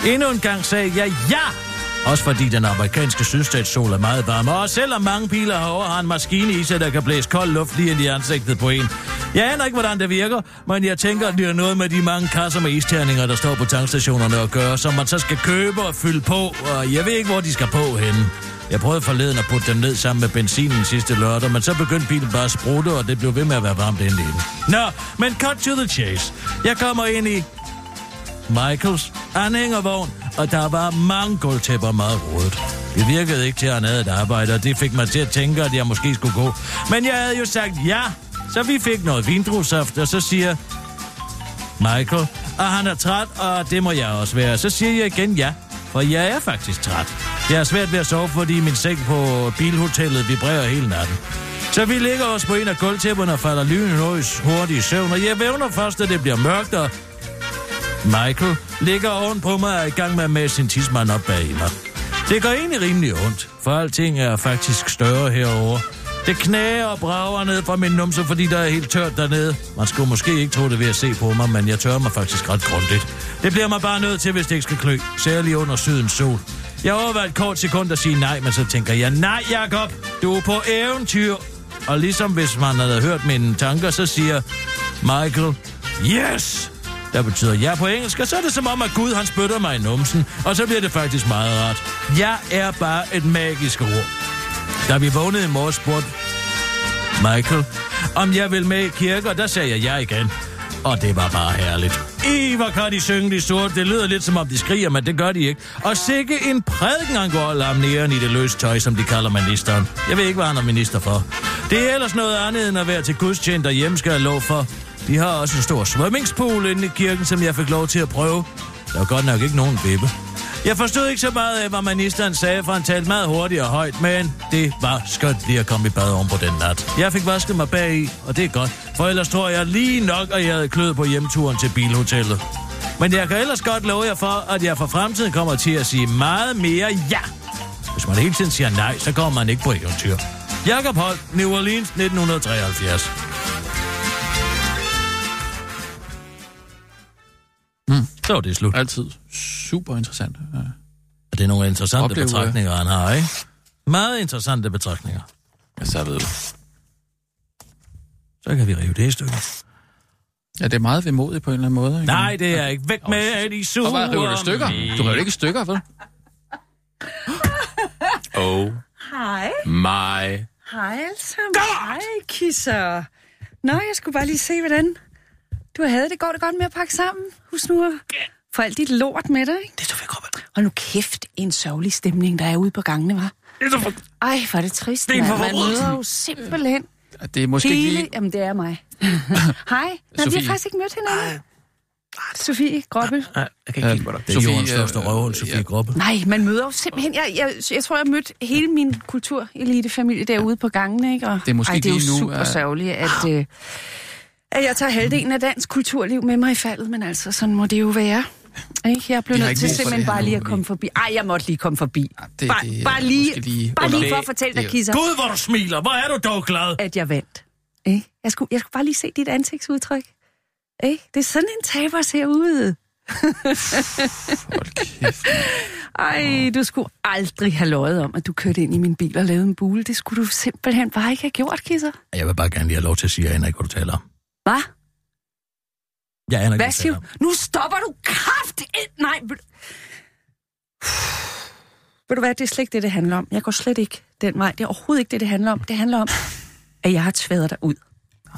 Endnu en gang sagde jeg ja! Også fordi den amerikanske sydstatssol er meget varm. Og selvom mange biler herovre har en maskine i sig, der kan blæse kold luft lige ind i ansigtet på en. Jeg aner ikke, hvordan det virker, men jeg tænker, at det er noget med de mange kasser med isterninger, der står på tankstationerne og gør, som man så skal købe og fylde på, og jeg ved ikke, hvor de skal på henne. Jeg prøvede forleden at putte dem ned sammen med benzinen sidste lørdag, men så begyndte bilen bare at sprutte, og det blev ved med at være varmt inde i den. Nå, men cut to the chase. Jeg kommer ind i Michaels anhængervogn, og der var mange gulvtæpper meget rodet. Det virkede ikke til, at han havde et arbejde, og det fik mig til at tænke, at jeg måske skulle gå. Men jeg havde jo sagt ja, så vi fik noget vindruesaft, og så siger Michael, at han er træt, og det må jeg også være. Så siger jeg igen ja, for jeg er faktisk træt. Jeg er svært ved at sove, fordi min seng på bilhotellet vibrerer hele natten. Så vi ligger os på en af gulvtæpperne og falder lynløs hurtigt i søvn, og jeg vævner først, at det bliver mørkt, og Michael ligger oven på mig og er i gang med at mase sin tidsmand op bag mig. Det går egentlig rimelig ondt, for alting er faktisk større herover. Det knæger og brager ned fra min numse, fordi der er helt tørt dernede. Man skulle måske ikke tro det ved at se på mig, men jeg tørrer mig faktisk ret grundigt. Det bliver mig bare nødt til, hvis det ikke skal klø, særligt under sydens sol. Jeg overvejer et kort sekund at sige nej, men så tænker jeg, nej Jakob, du er på eventyr. Og ligesom hvis man havde hørt mine tanker, så siger Michael, yes! Der betyder ja på engelsk, og så er det som om, at Gud han spytter mig i numsen, og så bliver det faktisk meget rart. Jeg er bare et magisk ord. Da vi vågnede i morges, spurgte Michael, om jeg vil med i kirke, og der sagde jeg ja igen. Og det var bare herligt. I, hvor kan de synge de sorte. Det lyder lidt som om de skriger, men det gør de ikke. Og sikke en prædiken, han går lamneren i det løse tøj, som de kalder ministeren. Jeg ved ikke, hvad han er minister for. Det er ellers noget andet, end at være til gudstjent derhjemme, skal jeg lov for. De har også en stor swimmingpool inde i kirken, som jeg fik lov til at prøve. Der var godt nok ikke nogen vippe. Jeg forstod ikke så meget af, hvad ministeren sagde, for han talte meget hurtigt og højt, men det var skønt lige at komme i bad om på den nat. Jeg fik vasket mig bag i, og det er godt, for ellers tror jeg lige nok, at jeg havde kløet på hjemturen til bilhotellet. Men jeg kan ellers godt love jer for, at jeg for fremtiden kommer til at sige meget mere ja. Hvis man hele tiden siger nej, så kommer man ikke på eventyr. Jakob Holt, New Orleans, 1973. Så var det slut. Altid super interessant. Ja. Og det er nogle interessante Opleve, betragtninger, han har, ikke? Meget interessante betragtninger. Så ved du. Så kan vi rive det i stykker. Ja, det er meget vemodigt på en eller anden måde. Ikke? Nej, det er ikke. Væk med de sure Og hvad river du i stykker? Du river det ikke i stykker, vel? Oh Hej. my... Hej alle sammen. Hej, kisser. Nå, jeg skulle bare lige se, hvordan du havde det. Går det godt med at pakke sammen? Husk nu at få alt dit lort med dig, ikke? Det står vi gruppe. Hold nu kæft, en sørgelig stemning, der er ude på gangene, var. Det er så for... Ej, hvor er det trist, Det er. Man forbrydelse. møder jo simpelthen Det er måske ikke hele... lige... Jamen, det er mig. Hej. Nej, vi har faktisk ikke mødt hinanden. Sofie Groppe. Nej, jeg kan ikke kigge på dig. Det er Sofie, jordens største øh, røvhul, Sofie ja. Groppe. Nej, man møder jo simpelthen... Jeg, jeg, jeg tror, jeg har mødt hele min kulturelitefamilie derude på gangen, ikke? Og, Det er måske ej, det er jo nu, super at- sørgeligt, at, øh, at jeg tager halvdelen af dansk kulturliv med mig i faldet, men altså, sådan må det jo være. Ikke? Jeg blev nødt til simpelthen bare lige at komme forbi. Ej, jeg måtte lige komme forbi. det- bare, det bare lige, lige bare lige for at fortælle dig, Kisser, Gud, hvor du smiler. Hvor er du dog glad. at jeg vandt. Ikke? Jeg, skulle, jeg skulle bare lige se dit ansigtsudtryk. Ikke? Det er sådan en taber ser ud. Ej, du skulle aldrig have løjet om, at du kørte ind i min bil og lavede en bule. Det skulle du simpelthen bare ikke have gjort, Kisser. Jeg vil bare gerne lige have lov til at sige, at jeg ikke, hvad du taler om. Hvad? Jeg aner ikke, Hvad du siger du? Nu stopper du kraft. Nej. Ved... ved du hvad, det er slet ikke det, det handler om. Jeg går slet ikke den vej. Det er overhovedet ikke det, det handler om. Det handler om, at jeg har tværet dig ud.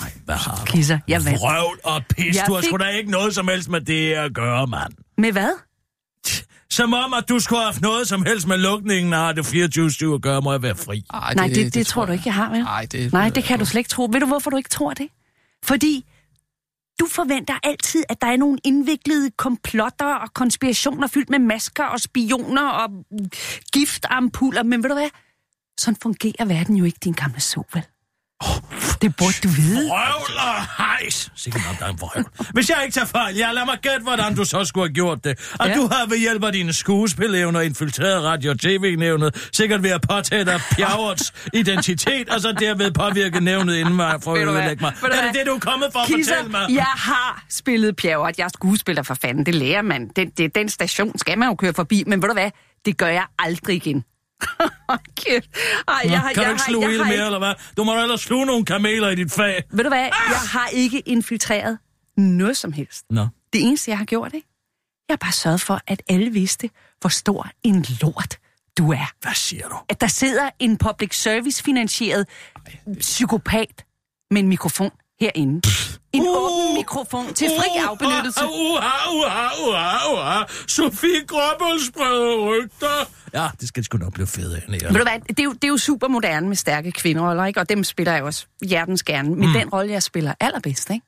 Nej, hvad har du? Kisser, jeg vandt. Vrøvl og pis. Jeg Du har fik- sgu da ikke noget som helst med det at gøre, mand. Med hvad? Som om, at du skulle have haft noget som helst med lukningen af det 24 at gøre, må jeg være fri. Ej, Nej, det, det, det tror du ikke, jeg har, vel? Nej, det, Nej, det kan du slet ikke tro. Ved du, hvorfor du ikke tror det? Fordi du forventer altid, at der er nogle indviklede komplotter og konspirationer fyldt med masker og spioner og giftampuller. Men ved du hvad? Sådan fungerer verden jo ikke, din gamle så, vel? Det burde du vide. Røvl og hejs! Sikkert nok, der er en vrøvl. Hvis jeg ikke tager fejl, ja, lad mig gætte, hvordan du så skulle have gjort det. Og Ja. du har ved hjælp af dine skuespilevner infiltreret radio- og tv-nævnet, sikkert ved at påtage dig Pjaverts identitet, og så derved påvirke nævnet inden mig for at ødelægge mig. Er det det, du er kommet for at Kisser, fortælle mig? jeg har spillet pjavret. Jeg er skuespiller for fanden. Det lærer man. Den, det, den station skal man jo køre forbi. Men ved du hvad? Det gør jeg aldrig igen. Kæft. Ej, Nå, jeg, har- kan jeg, du ikke har- sluge jeg i det har mere, ikke- eller hvad? Du må ellers sluge nogle kameler i dit fag. Ved du hvad? Jeg har ikke infiltreret noget som helst. Nå. Det eneste, jeg har gjort, ikke? Jeg har bare sørget for, at alle vidste, hvor stor en lort du er. Hvad siger du? At der sidder en public service finansieret psykopat med en mikrofon herinde. En åben mikrofon til fri afbenyttelse. Uha, uha, uha, uha. Sofie Gråbøl spreder rygter. Ja, det skal sgu nok blive fedt af. Ved du hvad, det er, jo, det er jo super moderne med stærke kvinderoller, ikke? Og dem spiller jeg også hjertens gerne. Men mm. den rolle, jeg spiller allerbedst, ikke?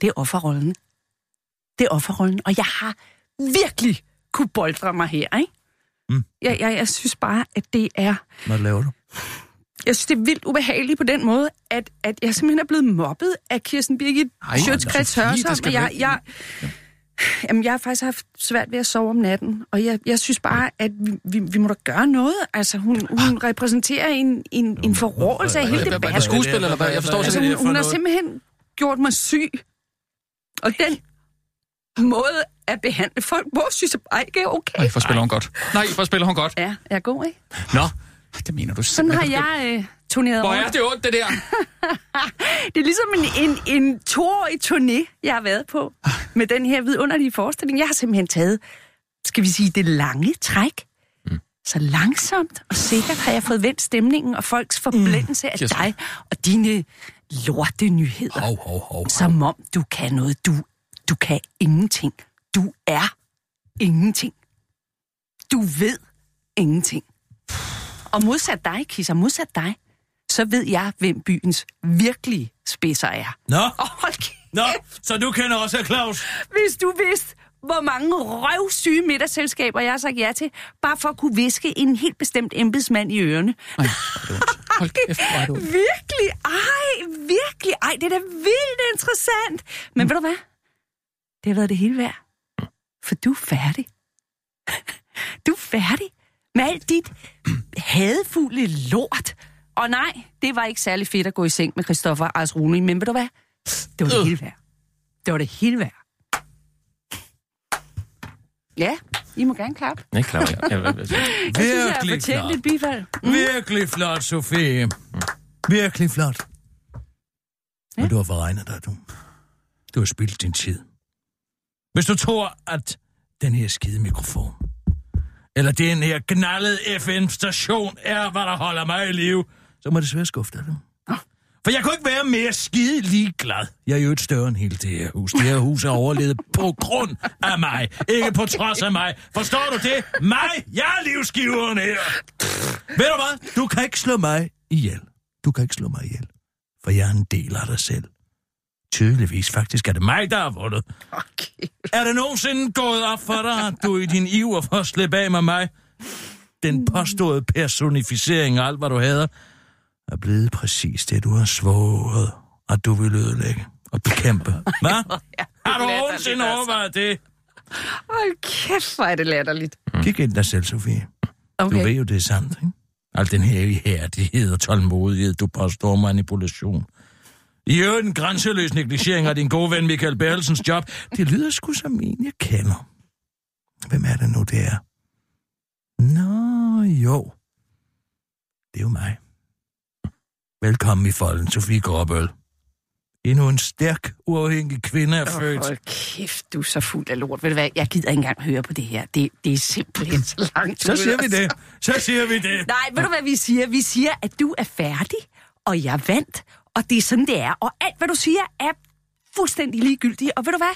Det er offerrollen. Det er offerrollen. Og jeg har virkelig kunne boldre mig her, ikke? Mm. Jeg, jeg, jeg synes bare, at det er... Hvad laver du? Jeg synes, det er vildt ubehageligt på den måde, at, at jeg simpelthen er blevet mobbet af Kirsten Birgit Sofie, det Hørsholm. Jeg, ikke- jeg, jamen, jeg har faktisk haft svært ved at sove om natten, og jeg, jeg synes bare, at vi, vi, vi må da gøre noget. Altså, hun, hun repræsenterer en, en, en forrådelse af hele debatten. skuespiller, eller hvad? Jeg forstår Altså, hun, hun har simpelthen gjort mig syg. Og den måde at behandle folk på, synes jeg bare ikke er okay. Nej, for spiller hun godt. Nej, for spiller hun godt. Ja, jeg er god, ikke? Nå, Det mener du Sådan har jeg øh, turneret Hvor rundt. er det ondt, det der? Det er ligesom en, en, en toårig turné, jeg har været på med den her vidunderlige forestilling. Jeg har simpelthen taget, skal vi sige, det lange træk. Mm. Så langsomt og sikkert har jeg fået vendt stemningen og folks forblændelse af Kirsten. dig og dine lorte nyheder. Hov, hov, hov. Som om du kan noget. Du, du kan ingenting. Du er ingenting. Du ved ingenting. Og modsat dig, Kisser, modsat dig, så ved jeg, hvem byens virkelige spidser er. Nå, Og hold kæft, nå, så du kender også Claus. hvis du vidste, hvor mange røvsyge middagsselskaber jeg har sagt ja til, bare for at kunne viske en helt bestemt embedsmand i ørerne. Er det ondt. Hold kæft, hvor. Virkelig, ej, virkelig, ej, det er da vildt interessant. Men ved du hvad? Det har været det hele værd. For du er færdig. Du er færdig med alt dit hadfulde lort. Og nej, det var ikke særlig fedt at gå i seng med Christoffer Ars Rune, men ved du hvad? Det var det hele værd. Det var det hele værd. Ja, I må gerne klappe. ikke klar. Jeg, jeg, jeg, Jeg synes, jeg har Virkelig fortjent flot. lidt bifald. Virkelig flot, Sofie. Virkelig flot. Men du har forregnet dig, du. Du har spildt din tid. Hvis du tror, at den her skide mikrofon, eller den her knaldede FM-station er, hvad der holder mig i live, så må det svært skuffe dig. For jeg kunne ikke være mere skide ligeglad. Jeg er jo et større end hele det her hus. Det her hus er overlevet på grund af mig. Ikke på trods af mig. Forstår du det? Mig! Jeg er livsgiveren her. Ved du hvad? Du kan ikke slå mig ihjel. Du kan ikke slå mig ihjel. For jeg er en del af dig selv. Tydeligvis faktisk er det mig, der har vundet. Okay. Er det nogensinde gået op for dig, at du i din iver for at slippe af med mig, den påståede personificering af alt, hvad du hader, er blevet præcis det, du har svoret, at du vil ødelægge og bekæmpe. Hvad? Har du nogensinde altså. overvejet det? Hold kæft, hvor er det latterligt. Kig ind dig selv, Sofie. Du Okay. ved jo, det er sandt, ikke? Al den her ihærdighed og tålmodighed, du påstår manipulation. I øvrigt en grænseløs negligering af din gode ven Michael Bertelsens job. Det lyder sgu som en, jeg kender. Hvem er det nu, det er? Nå, jo. Det er jo mig. Velkommen i folden, Sofie Gråbøl. Endnu en stærk, uafhængig kvinde er født. Hold kæft, du er så fuld af lort. Ved du hvad, jeg gider ikke engang høre på det her. Det, det er simpelthen så langt Så siger vi det. Så siger vi det. Nej, ved du hvad vi siger? Vi siger, at du er færdig, og jeg vandt, og det er sådan, det er. Og alt, hvad du siger, er fuldstændig ligegyldigt. Og ved du hvad?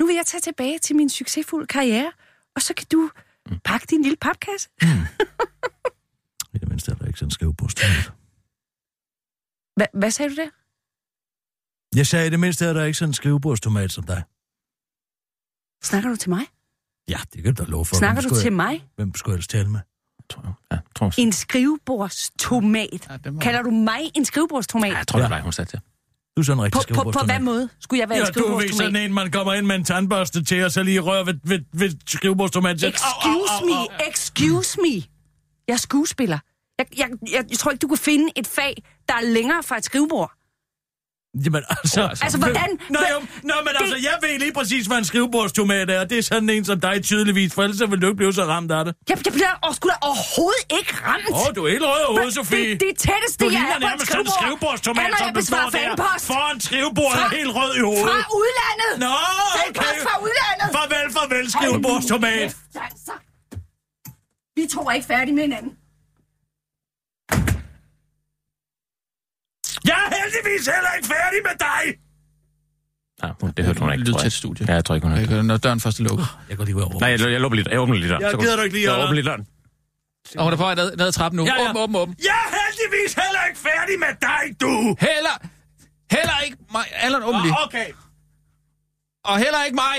Nu vil jeg tage tilbage til min succesfulde karriere, og så kan du pakke din lille papkasse. I det mindste er der ikke sådan en skrivebordstomat. Hva, hvad sagde du der? Jeg sagde, i det mindste er der ikke sådan en skrivebordstomat som dig. Snakker du til mig? Ja, det kan du da love for. Snakker du til jeg, mig? Hvem skulle jeg ellers tale med? Tror jeg. Ja, tror jeg. En skrivebordstomat. Ja, må- Kalder du mig en skrivebordstomat? Ja, jeg tror, det var dig, hun sagde til. Du er sådan en rigtig På, på, på skrivebordstomat. hvad måde skulle jeg være en Ja, du ved skrivebordstomat? sådan en, man kommer ind med en tandbørste til, og så lige rører ved, ved, ved. Au, au, Excuse au, au. me, excuse me. Jeg er skuespiller. Jeg, jeg, jeg, jeg tror ikke, du kan finde et fag, der er længere fra et skrivebord. Jamen, altså... Altså, hvordan- Nå, jo, nå, men Det- altså, jeg ved lige præcis, hvad en skrivebordstomat er, og det er sådan en som dig tydeligvis, for ellers vil du ikke blive så ramt af det. Jeg, jeg bliver og sgu da overhovedet ikke ramt. Åh, oh, du er helt rød i hovedet, Sofie. Det, det tætteste, Du jeg er på en skrivebord, skrivebordstomat, er, når som du står der foran skrivebordet Fra- helt rød i hovedet. Fra udlandet. Nå, okay. Fanpost fra udlandet. Farvel, farvel, skrivebordstomat. Kæft, altså. Vi to er ikke færdige med hinanden. Jeg er heldigvis heller ikke færdig med dig. Nej, hun- det hørte hun ikke, tror jeg. studie. Ja, jeg tror ikke, hun hørte Jeg det. Når døren først er lukket. Jeg går lige ud over. Nej, jeg, jeg, lukker lidt, jeg åbner lidt døren. Jeg gider du ikke lige Jeg åbner lidt døren. Og hun er på vej ned, ned ad trappen nu. Ja, ja. Åben, åben, åben. Jeg er heldigvis heller ikke færdig med dig, du. Heller, heller ikke mig. Allan, åben lige. Okay. Og heller ikke mig.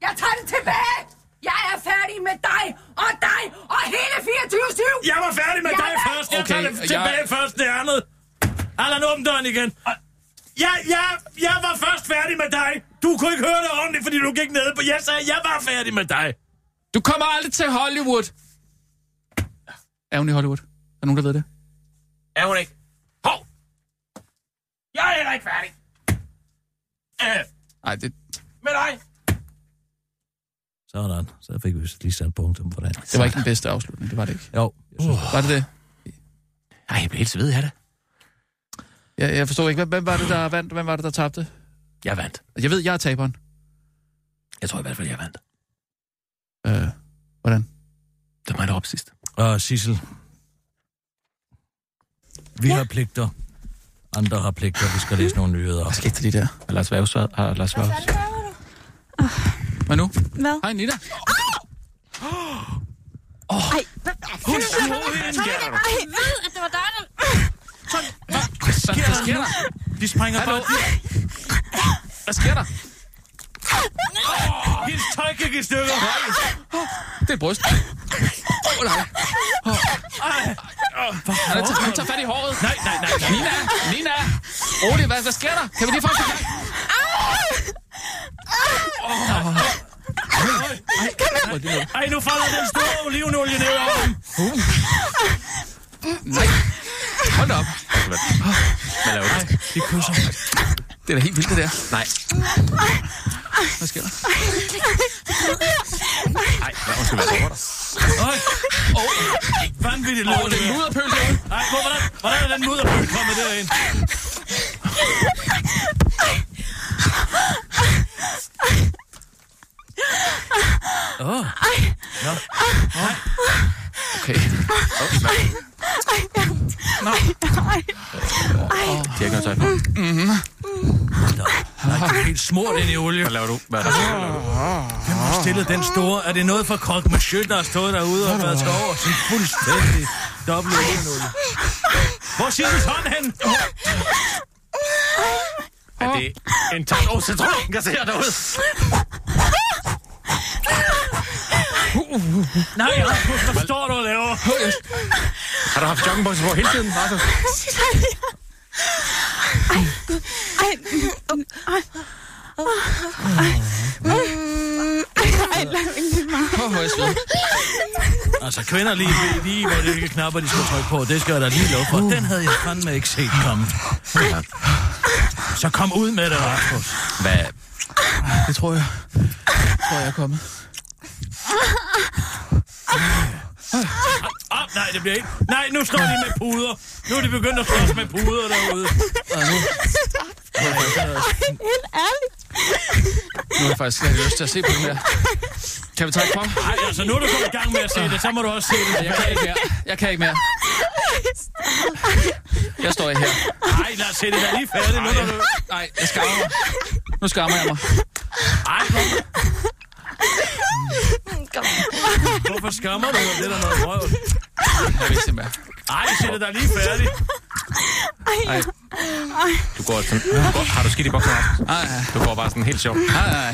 Jeg tager det tilbage. Jeg er færdig med dig og dig og hele 24-7. Jeg var færdig med Jeg dig er- først. Jeg Okay, tager det jeg- tilbage først, det andet. Allan, åbn døren igen. Jeg, jeg, jeg var først færdig med dig. Du kunne ikke høre det ordentligt, fordi du gik ned på... Jeg sagde, jeg var færdig med dig. Du kommer aldrig til Hollywood. Er hun i Hollywood? Er der nogen, der ved det? Er hun ikke? Hov! Jeg er heller ikke færdig. Øh, Nej, det, med dig. Sådan, så fik vi lige sat punktum for det. det var ikke den bedste afslutning. Det var det ikke. Jo, jeg synes, Var det det? Ej, jeg bliver helt svedig af det. Jeg, jeg forstår ikke. Hvem, hvem var det, der vandt? Hvem var det, der tabte? Jeg vandt. Jeg ved, jeg er taberen. Jeg tror i hvert fald, jeg vandt. Øh, hvordan? Det var mig, der op sidst. Og Sissel, vi har pligter. Andre har pligter. Vi skal læse nogle nyheder. Hvad skete der lige der? Har Lars svaret? Har Lars Værge? Hvad nu? Hvad? Hej, Nita. Ej, hvad? Hun Ej, jeg ved, at det var dig, der... Hvad, hvad sker der? De springer Hallo? bare... Hvad sker der? Hendes tøj gik i stykker. Det er bryst. Åh, oh, nej. Oh. Han, er, han tager fat i håret. Nej, nej, nej, nej. Nina, Nina. Rolig, hvad, hvad sker der? Kan vi lige få en gang? Ej, nu falder den store olivenolie ned over dem. Nej. Hold op. Hvad laver du? De kysser. Det er da helt vildt, det der. Nej. Hvad sker der? Nej, hvad undskyld, hvad foregår der? Øj. Vanvittigt Åh, lort. det er en mudderpøl derude. Nej, hvor- hvordan, hvordan er den mudderpøl kommet derind? Åh, Okay. De har ikke noget tøj på. Nej, det er helt smurt ind i olie. Hvad laver du? Hvad er der? Hvem har stillet den store? Er det noget fra Krog Monsieur, der har stået derude og været til over? Sådan fuldstændig dobbelt olienulle. Hvor siger du sådan hen? Er det en tand år citron, jeg ser derude? Nej, Rasmus, hvad står du og laver? Har du haft joggingbukser på hele tiden, Markus? Åh, hvor er jeg. Altså, kvinder lige, lige hvor det ikke knapper, de skal trykke på. Det skal jeg da lige lov for. Den havde jeg fandme ikke set komme. Så kom ud med det, Rasmus. Hvad? Det tror jeg. Jeg tror, jeg er kommet. Åh, oh, nej, det bliver ikke. Nej, nu står de med puder. Nu er de begyndt at slås med puder derude. Og nu, nu, jeg, Helt ærligt. nu har jeg faktisk slet ikke lyst til at se på det mere. Kan vi trække på? Nej, altså, nu er du gået i gang med at se det. Så må du også se det. Jeg kan ikke mere. Jeg kan ikke mere. Jeg står her. Nej, lad os se det der lige færdigt. Nu, når du... Nej, jeg skammer mig. Nu skammer jeg mig. Ej, hvorfor skammer du? Det er da noget røv. Jeg vil ikke se mere. Ej, se det der lige færdigt. Nej, Du går sådan... Du går, har du skidt i bukser, Markus? nej, nej, Du går bare sådan helt sjov. nej.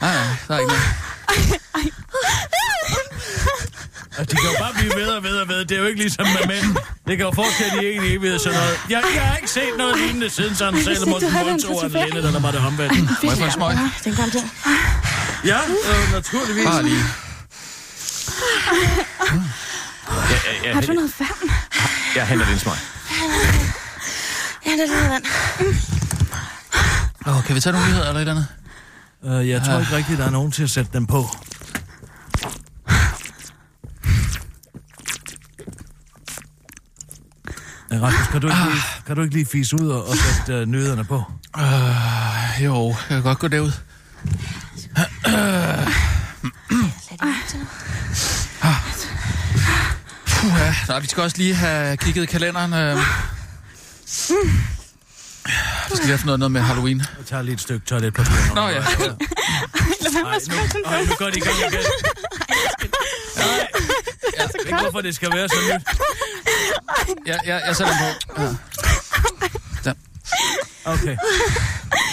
Nej, nej, der er ikke noget. Og de kan jo bare blive ved og ved og ved. Det er jo ikke ligesom med mænd. Det kan jo fortsætte i en evighed sådan noget. Jeg, jeg har ikke set noget lignende siden sådan Salomon Monto og Lene, der var det omvendt. Må jeg få en smøg? Den kom til. Ja, øh, naturligvis. Bare lige. Jeg, jeg, jeg, Har du noget vand? jeg henter din smøg. Ja, det er noget vand. Åh, kan vi tage nogle nyheder eller et eller andet? Øh, jeg tror ikke rigtigt, der er nogen til at sætte dem på. Ja, Rasmus, kan du ikke lige, kan du ikke lige fise ud og, og sætte uh, nyhederne på? Uh, jo, jeg kan godt gå derud. Puh, ja. Nå, vi skal også lige have kigget i kalenderen. Øh. Der skal lige have noget, noget med Halloween. Jeg tager lige et stykke toiletpapir. Nå ja. Ej, nu, ej, nu går de i gang igen. Nej, jeg ved ikke, hvorfor det skal være så nyt. Jeg, jeg, jeg sætter den på. Ja. Der. Okay.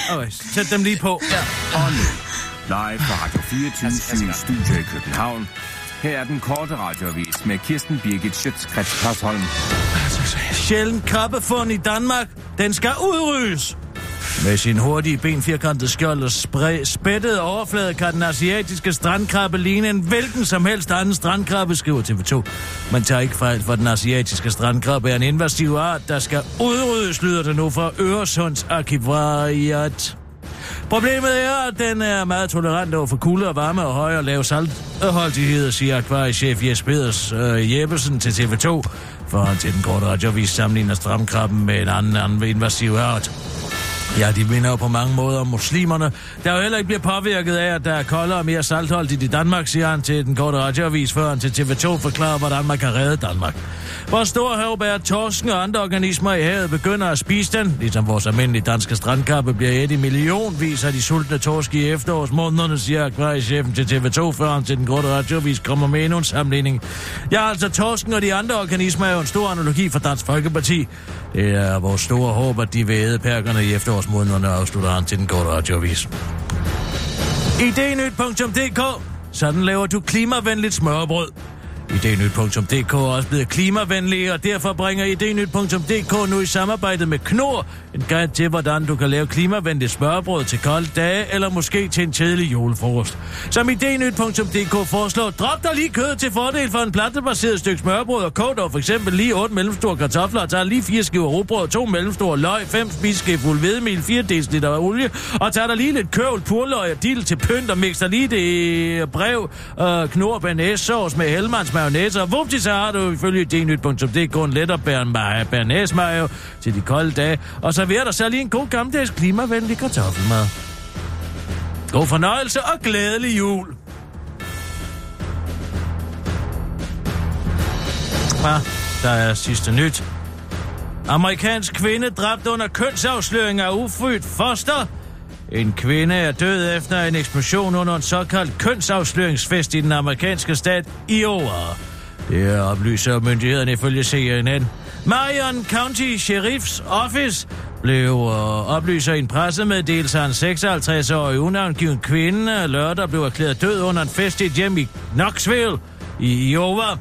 Okay, sæt dem lige på. Ja. Og nu, live fra Radio 24 Studio i København. Her er den korte radiovis med Kirsten Birgit Schøtzgrads Hasholm. Sjælden krabbefund i Danmark, den skal udryddes. Med sin hurtige benfirkantede skjold og spre- spættede overflade kan den asiatiske strandkrabbe ligne en hvilken som helst anden strandkrabbe, skriver TV2. Man tager ikke fejl, for den asiatiske strandkrabbe er en invasiv art, der skal udryddes, lyder det nu fra Øresunds Arkivariat. Problemet er, at den er meget tolerant over for kulde og varme og høj og lav saltholdighed, siger akvariechef Jes Peders øh, Jeppesen til TV2. For han til den korte radiovis sammenligner stramkrabben med en anden, anden invasiv art. Ja, de minder jo på mange måder om muslimerne, der jo heller ikke bliver påvirket af, at der er koldere og mere saltholdigt i Danmark, siger han til den korte radioavis, før han til TV2 forklarer, hvordan man kan redde Danmark. Hvor stor havbær, torsken og andre organismer i havet begynder at spise den, ligesom vores almindelige danske strandkappe bliver et i millionvis af de sultne torsk i efterårsmånederne, siger akvariechefen til TV2, før han til den korte radioavis kommer med endnu en sammenligning. Ja, altså torsken og de andre organismer er jo en stor analogi for Dansk Folkeparti. Det er vores store håb, at de vil æde perkerne i forårsmånederne, afslutter han til den korte radioavis. Idenyt.dk Sådan laver du klimavenligt smørbrød. Idnyt.dk er også blevet klimavenlig, og derfor bringer idnyt.dk nu i samarbejde med Knor en guide til, hvordan du kan lave klimavenligt smørbrød til kolde dage, eller måske til en kedelig julefrokost. Som idnyt.dk foreslår, drop dig lige kød til fordel for en plantebaseret stykke smørbrød, og kog dog for eksempel lige 8 mellemstore kartofler, og tager lige 4 skiver rugbrød, 2 mellemstore løg, 5 spiseskæf fuld hvedemel, 4 dl olie, og tager dig lige lidt kørvel, purløg og dild til pynt, og mixer lige det brev, øh, knor banæssauce med helmands mayonnaise, og vupti, så har du ifølge Idenyt.dk en lettere bernæs mayo til de kolde dage, og server dig så lige en god gammeldags klimavenlig kartoffelmad. God fornøjelse og glædelig jul! Ja, der er sidste nyt. Amerikansk kvinde dræbt under kønsafsløring af ufødt foster. En kvinde er død efter en eksplosion under en såkaldt kønsafsløringsfest i den amerikanske stat Iowa. Det oplyser myndighederne ifølge CNN. Marion County Sheriff's Office blev øh, oplyser i en pressemeddelelse, af en 56-årig unavngiven kvinde lørdag blev erklæret død under en fest i et hjem i Knoxville i Iowa.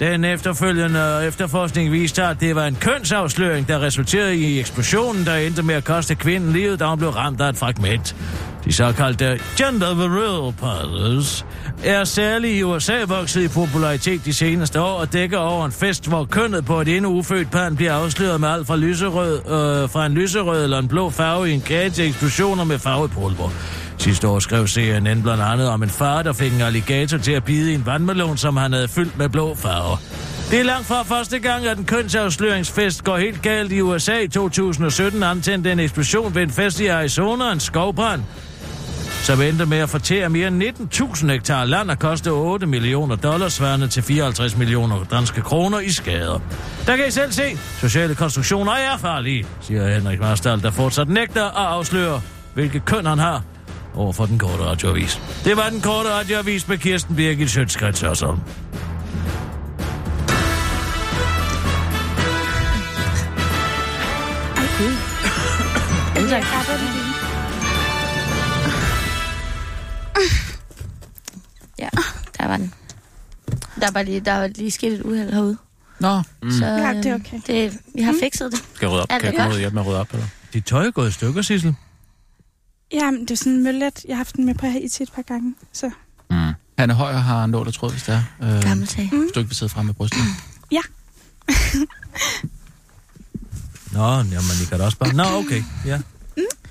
Den efterfølgende efterforskning viste, at det var en kønsafsløring, der resulterede i eksplosionen, der endte med at koste kvinden livet, da hun blev ramt af et fragment. De såkaldte gender virile parties er særligt i USA vokset i popularitet de seneste år og dækker over en fest, hvor kønnet på et endnu ufødt barn bliver afsløret med alt fra, lyserød, øh, fra en lyserød eller en blå farve i en kage til eksplosioner med farvepulver. Sidste år skrev CNN blandt andet om en far, der fik en alligator til at bide i en vandmelon, som han havde fyldt med blå farve. Det er langt fra første gang, at en kønsafsløringsfest går helt galt i USA i 2017 antændte en eksplosion ved en fest i Arizona, en skovbrand, som endte med at fortære mere end 19.000 hektar land og koste 8 millioner dollars, svarende til 54 millioner danske kroner i skader. Der kan I selv se, sociale konstruktioner er farlige, siger Henrik Marstal, der fortsat nægter at afsløre, hvilket køn han har over for den korte radioavis. Det var den korte radioavis med Kirsten Birgit Sjøtskrets Hørsholm. Ej, gud. Ja, der var den. Der var lige, der var lige sket et uheld herude. Nå, Mm. Så, Ja, det er øhm, okay. Det, vi har fikset det. Skal jeg rydde op? Er Kan jeg det komme ud hjælpe med at rydde op? Eller? Dit tøj er gået i stykker, Sissel. Ja, men det er sådan en møllet. Jeg har haft den med på her i til et par gange. Så Mm. Hanne Højer har nål og tråd, hvis det er. Øh, Gammel sag. ikke vil sidde frem med brystet. Nå, jamen, I kan da også bare... Nå, okay, ja.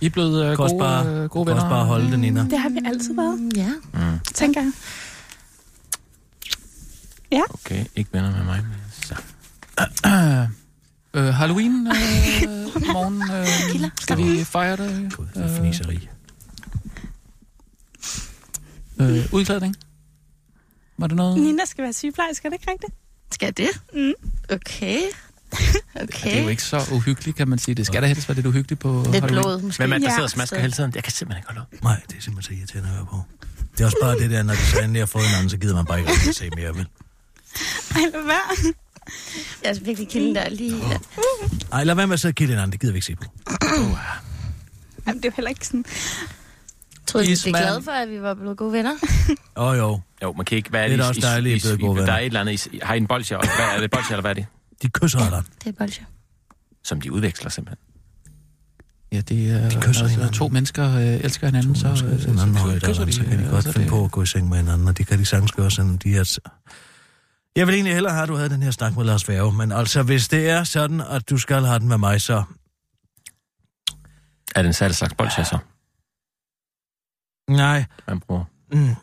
I er blevet øh, gode, bare- øh, gode venner. også bare holde den inde. det har vi altid været, Mm, Ja. Mm. Tænker jeg. Okay, ikke venner med mig. men Så. Øh, Halloween øh, morgen. Øh, skal vi fejre det? Gud, det er fniseri. Øh, udklædning? Var det noget? Nina skal være sygeplejerske, er det ikke rigtigt? Skal det? Mm. Okay. Ja, Okay. det er jo ikke så uhyggeligt, kan man sige. Det skal da helst være lidt uhyggeligt på Lidt Halloween. blod, måske. Hvem er det, der Ja, sidder og smasker hele tiden? Jeg kan simpelthen ikke holde op. Nej, det er simpelthen så irriterende at høre på. Det er også bare det der, når de så endelig har fået en anden, så gider man bare ikke rigtig se mere, vel? Ej, lad være. Jeg er virkelig kilden der lige... Ja. Ej, lad være med at sidde og kigge den anden, det gider vi ikke se på. Jamen, det er jo heller ikke sådan... Troede, du blev Ismand. glad for, at vi var blevet gode venner? Åh oh, jo, Jo, man kan ikke... Hvad er Det er det, da også dejligt, I er blevet gode Der venner. er et eller andet... I, har I en bolsje? Hvad er det, bolsje, eller hvad er det? De kysser alderen. Det er bolsje. Som de udveksler simpelthen. Ja, det er... De kysser når hinanden. to mennesker øh, elsker hinanden, så, Så, øh, så, anden så højde, kysser de. så kan de øh, godt så finde det- på at gå i seng med hinanden, og det kan de sagtens gøre, selvom de er... Jeg vil egentlig hellere have, at du havde den her snak med Lars Værge, men altså, hvis det er sådan, at du skal have den med mig, så... Er det en særlig slags bolsje, så? Nej, Man bruger. Mm.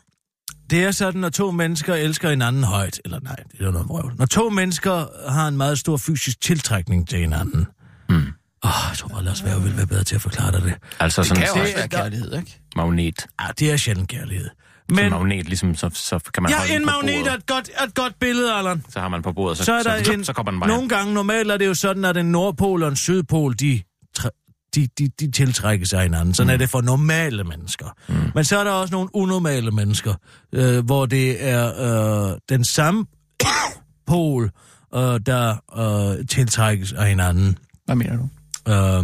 Det er sådan, når to mennesker elsker hinanden højt, eller nej, det er noget vrøvl. Når to mennesker har en meget stor fysisk tiltrækning til hinanden. Mm. Åh, oh, jeg tror bare, Lars Værge vil være bedre til at forklare dig det. Altså Det sådan kan en også det- være kærlighed, ikke? magnet. Ja, det er sjældent kærlighed. Men... Men magnet, ligesom, så, så kan man ja, en magnet er et godt, et godt billede, Allan. Så har man på bordet, så, Så er der så, en, så, så kommer den bare Nogle gange, normalt er det jo sådan, at en nordpol og en sydpol, de, de, de, de tiltrækker sig hinanden. Sådan mm. er det for normale mennesker. Mm. Men så er der også nogle unormale mennesker, øh, hvor det er øh, den samme pol, øh, der øh, tiltrækkes af hinanden. Hvad mener du? Øh,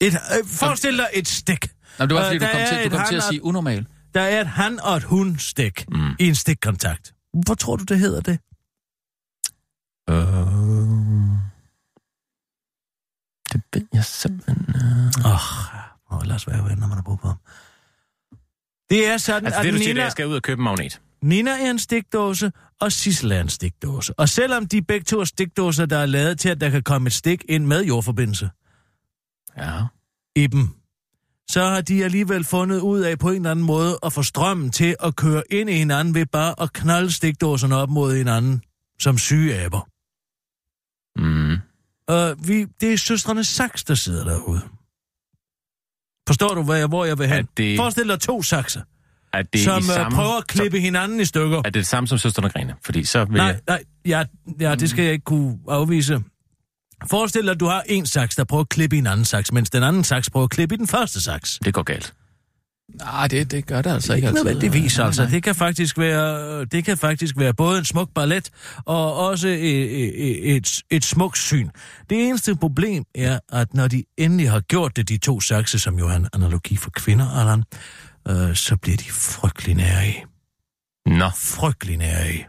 et, øh, forestil dig et stik. Nå, det var Øh, fordi, du der kom, er til, du kom til at han- sige unormal. Der er et han og et hun stik Mm. i en stikkontakt. Hvor tror du, det hedder det? Øh... Det ved jeg simpelthen... Øh... Åh, oh, lad os være venner, man har brug for ham. Det er sådan, Altså at det, du siger, det er, Nina, at jeg skal ud og købe en magnet. Nina er en stikdåse, og Sissel er en stikdåse. Og selvom de begge to er stikdåser, der er lavet til, at der kan komme et stik ind med jordforbindelse Ja. i dem, så har de alligevel fundet ud af på en eller anden måde at få strømmen til at køre ind i hinanden ved bare at knalde stikdåserne op mod hinanden som syge aber. Mm. Uh, vi, det er søstrene Saks, der sidder derude. Forstår du, hvad jeg, hvor jeg vil hen? Er det- Forestil dig to sakser. at det er som øh, samme, prøver at klippe hinanden i stykker. Er det det samme som søsterne Grene? Fordi så vil Nej, jeg... nej, ja, ja, det skal jeg ikke kunne afvise. Forestil dig, at du har en saks, der prøver at klippe i en anden saks, mens den anden saks prøver at klippe i den første saks. Det går galt. Nej, det, det gør det altså ikke Ikke altid. nødvendigvis, altså. nej. Det kan faktisk være, det kan faktisk være både en smuk ballet og også et, et, et, et smukt syn. Det eneste problem er, at når de endelig har gjort det, de to sakse, som jo er en analogi for kvinder, Allan, øh, så bliver de frygtelig nærige. Nå, Frygtelig nærige.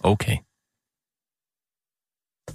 okay.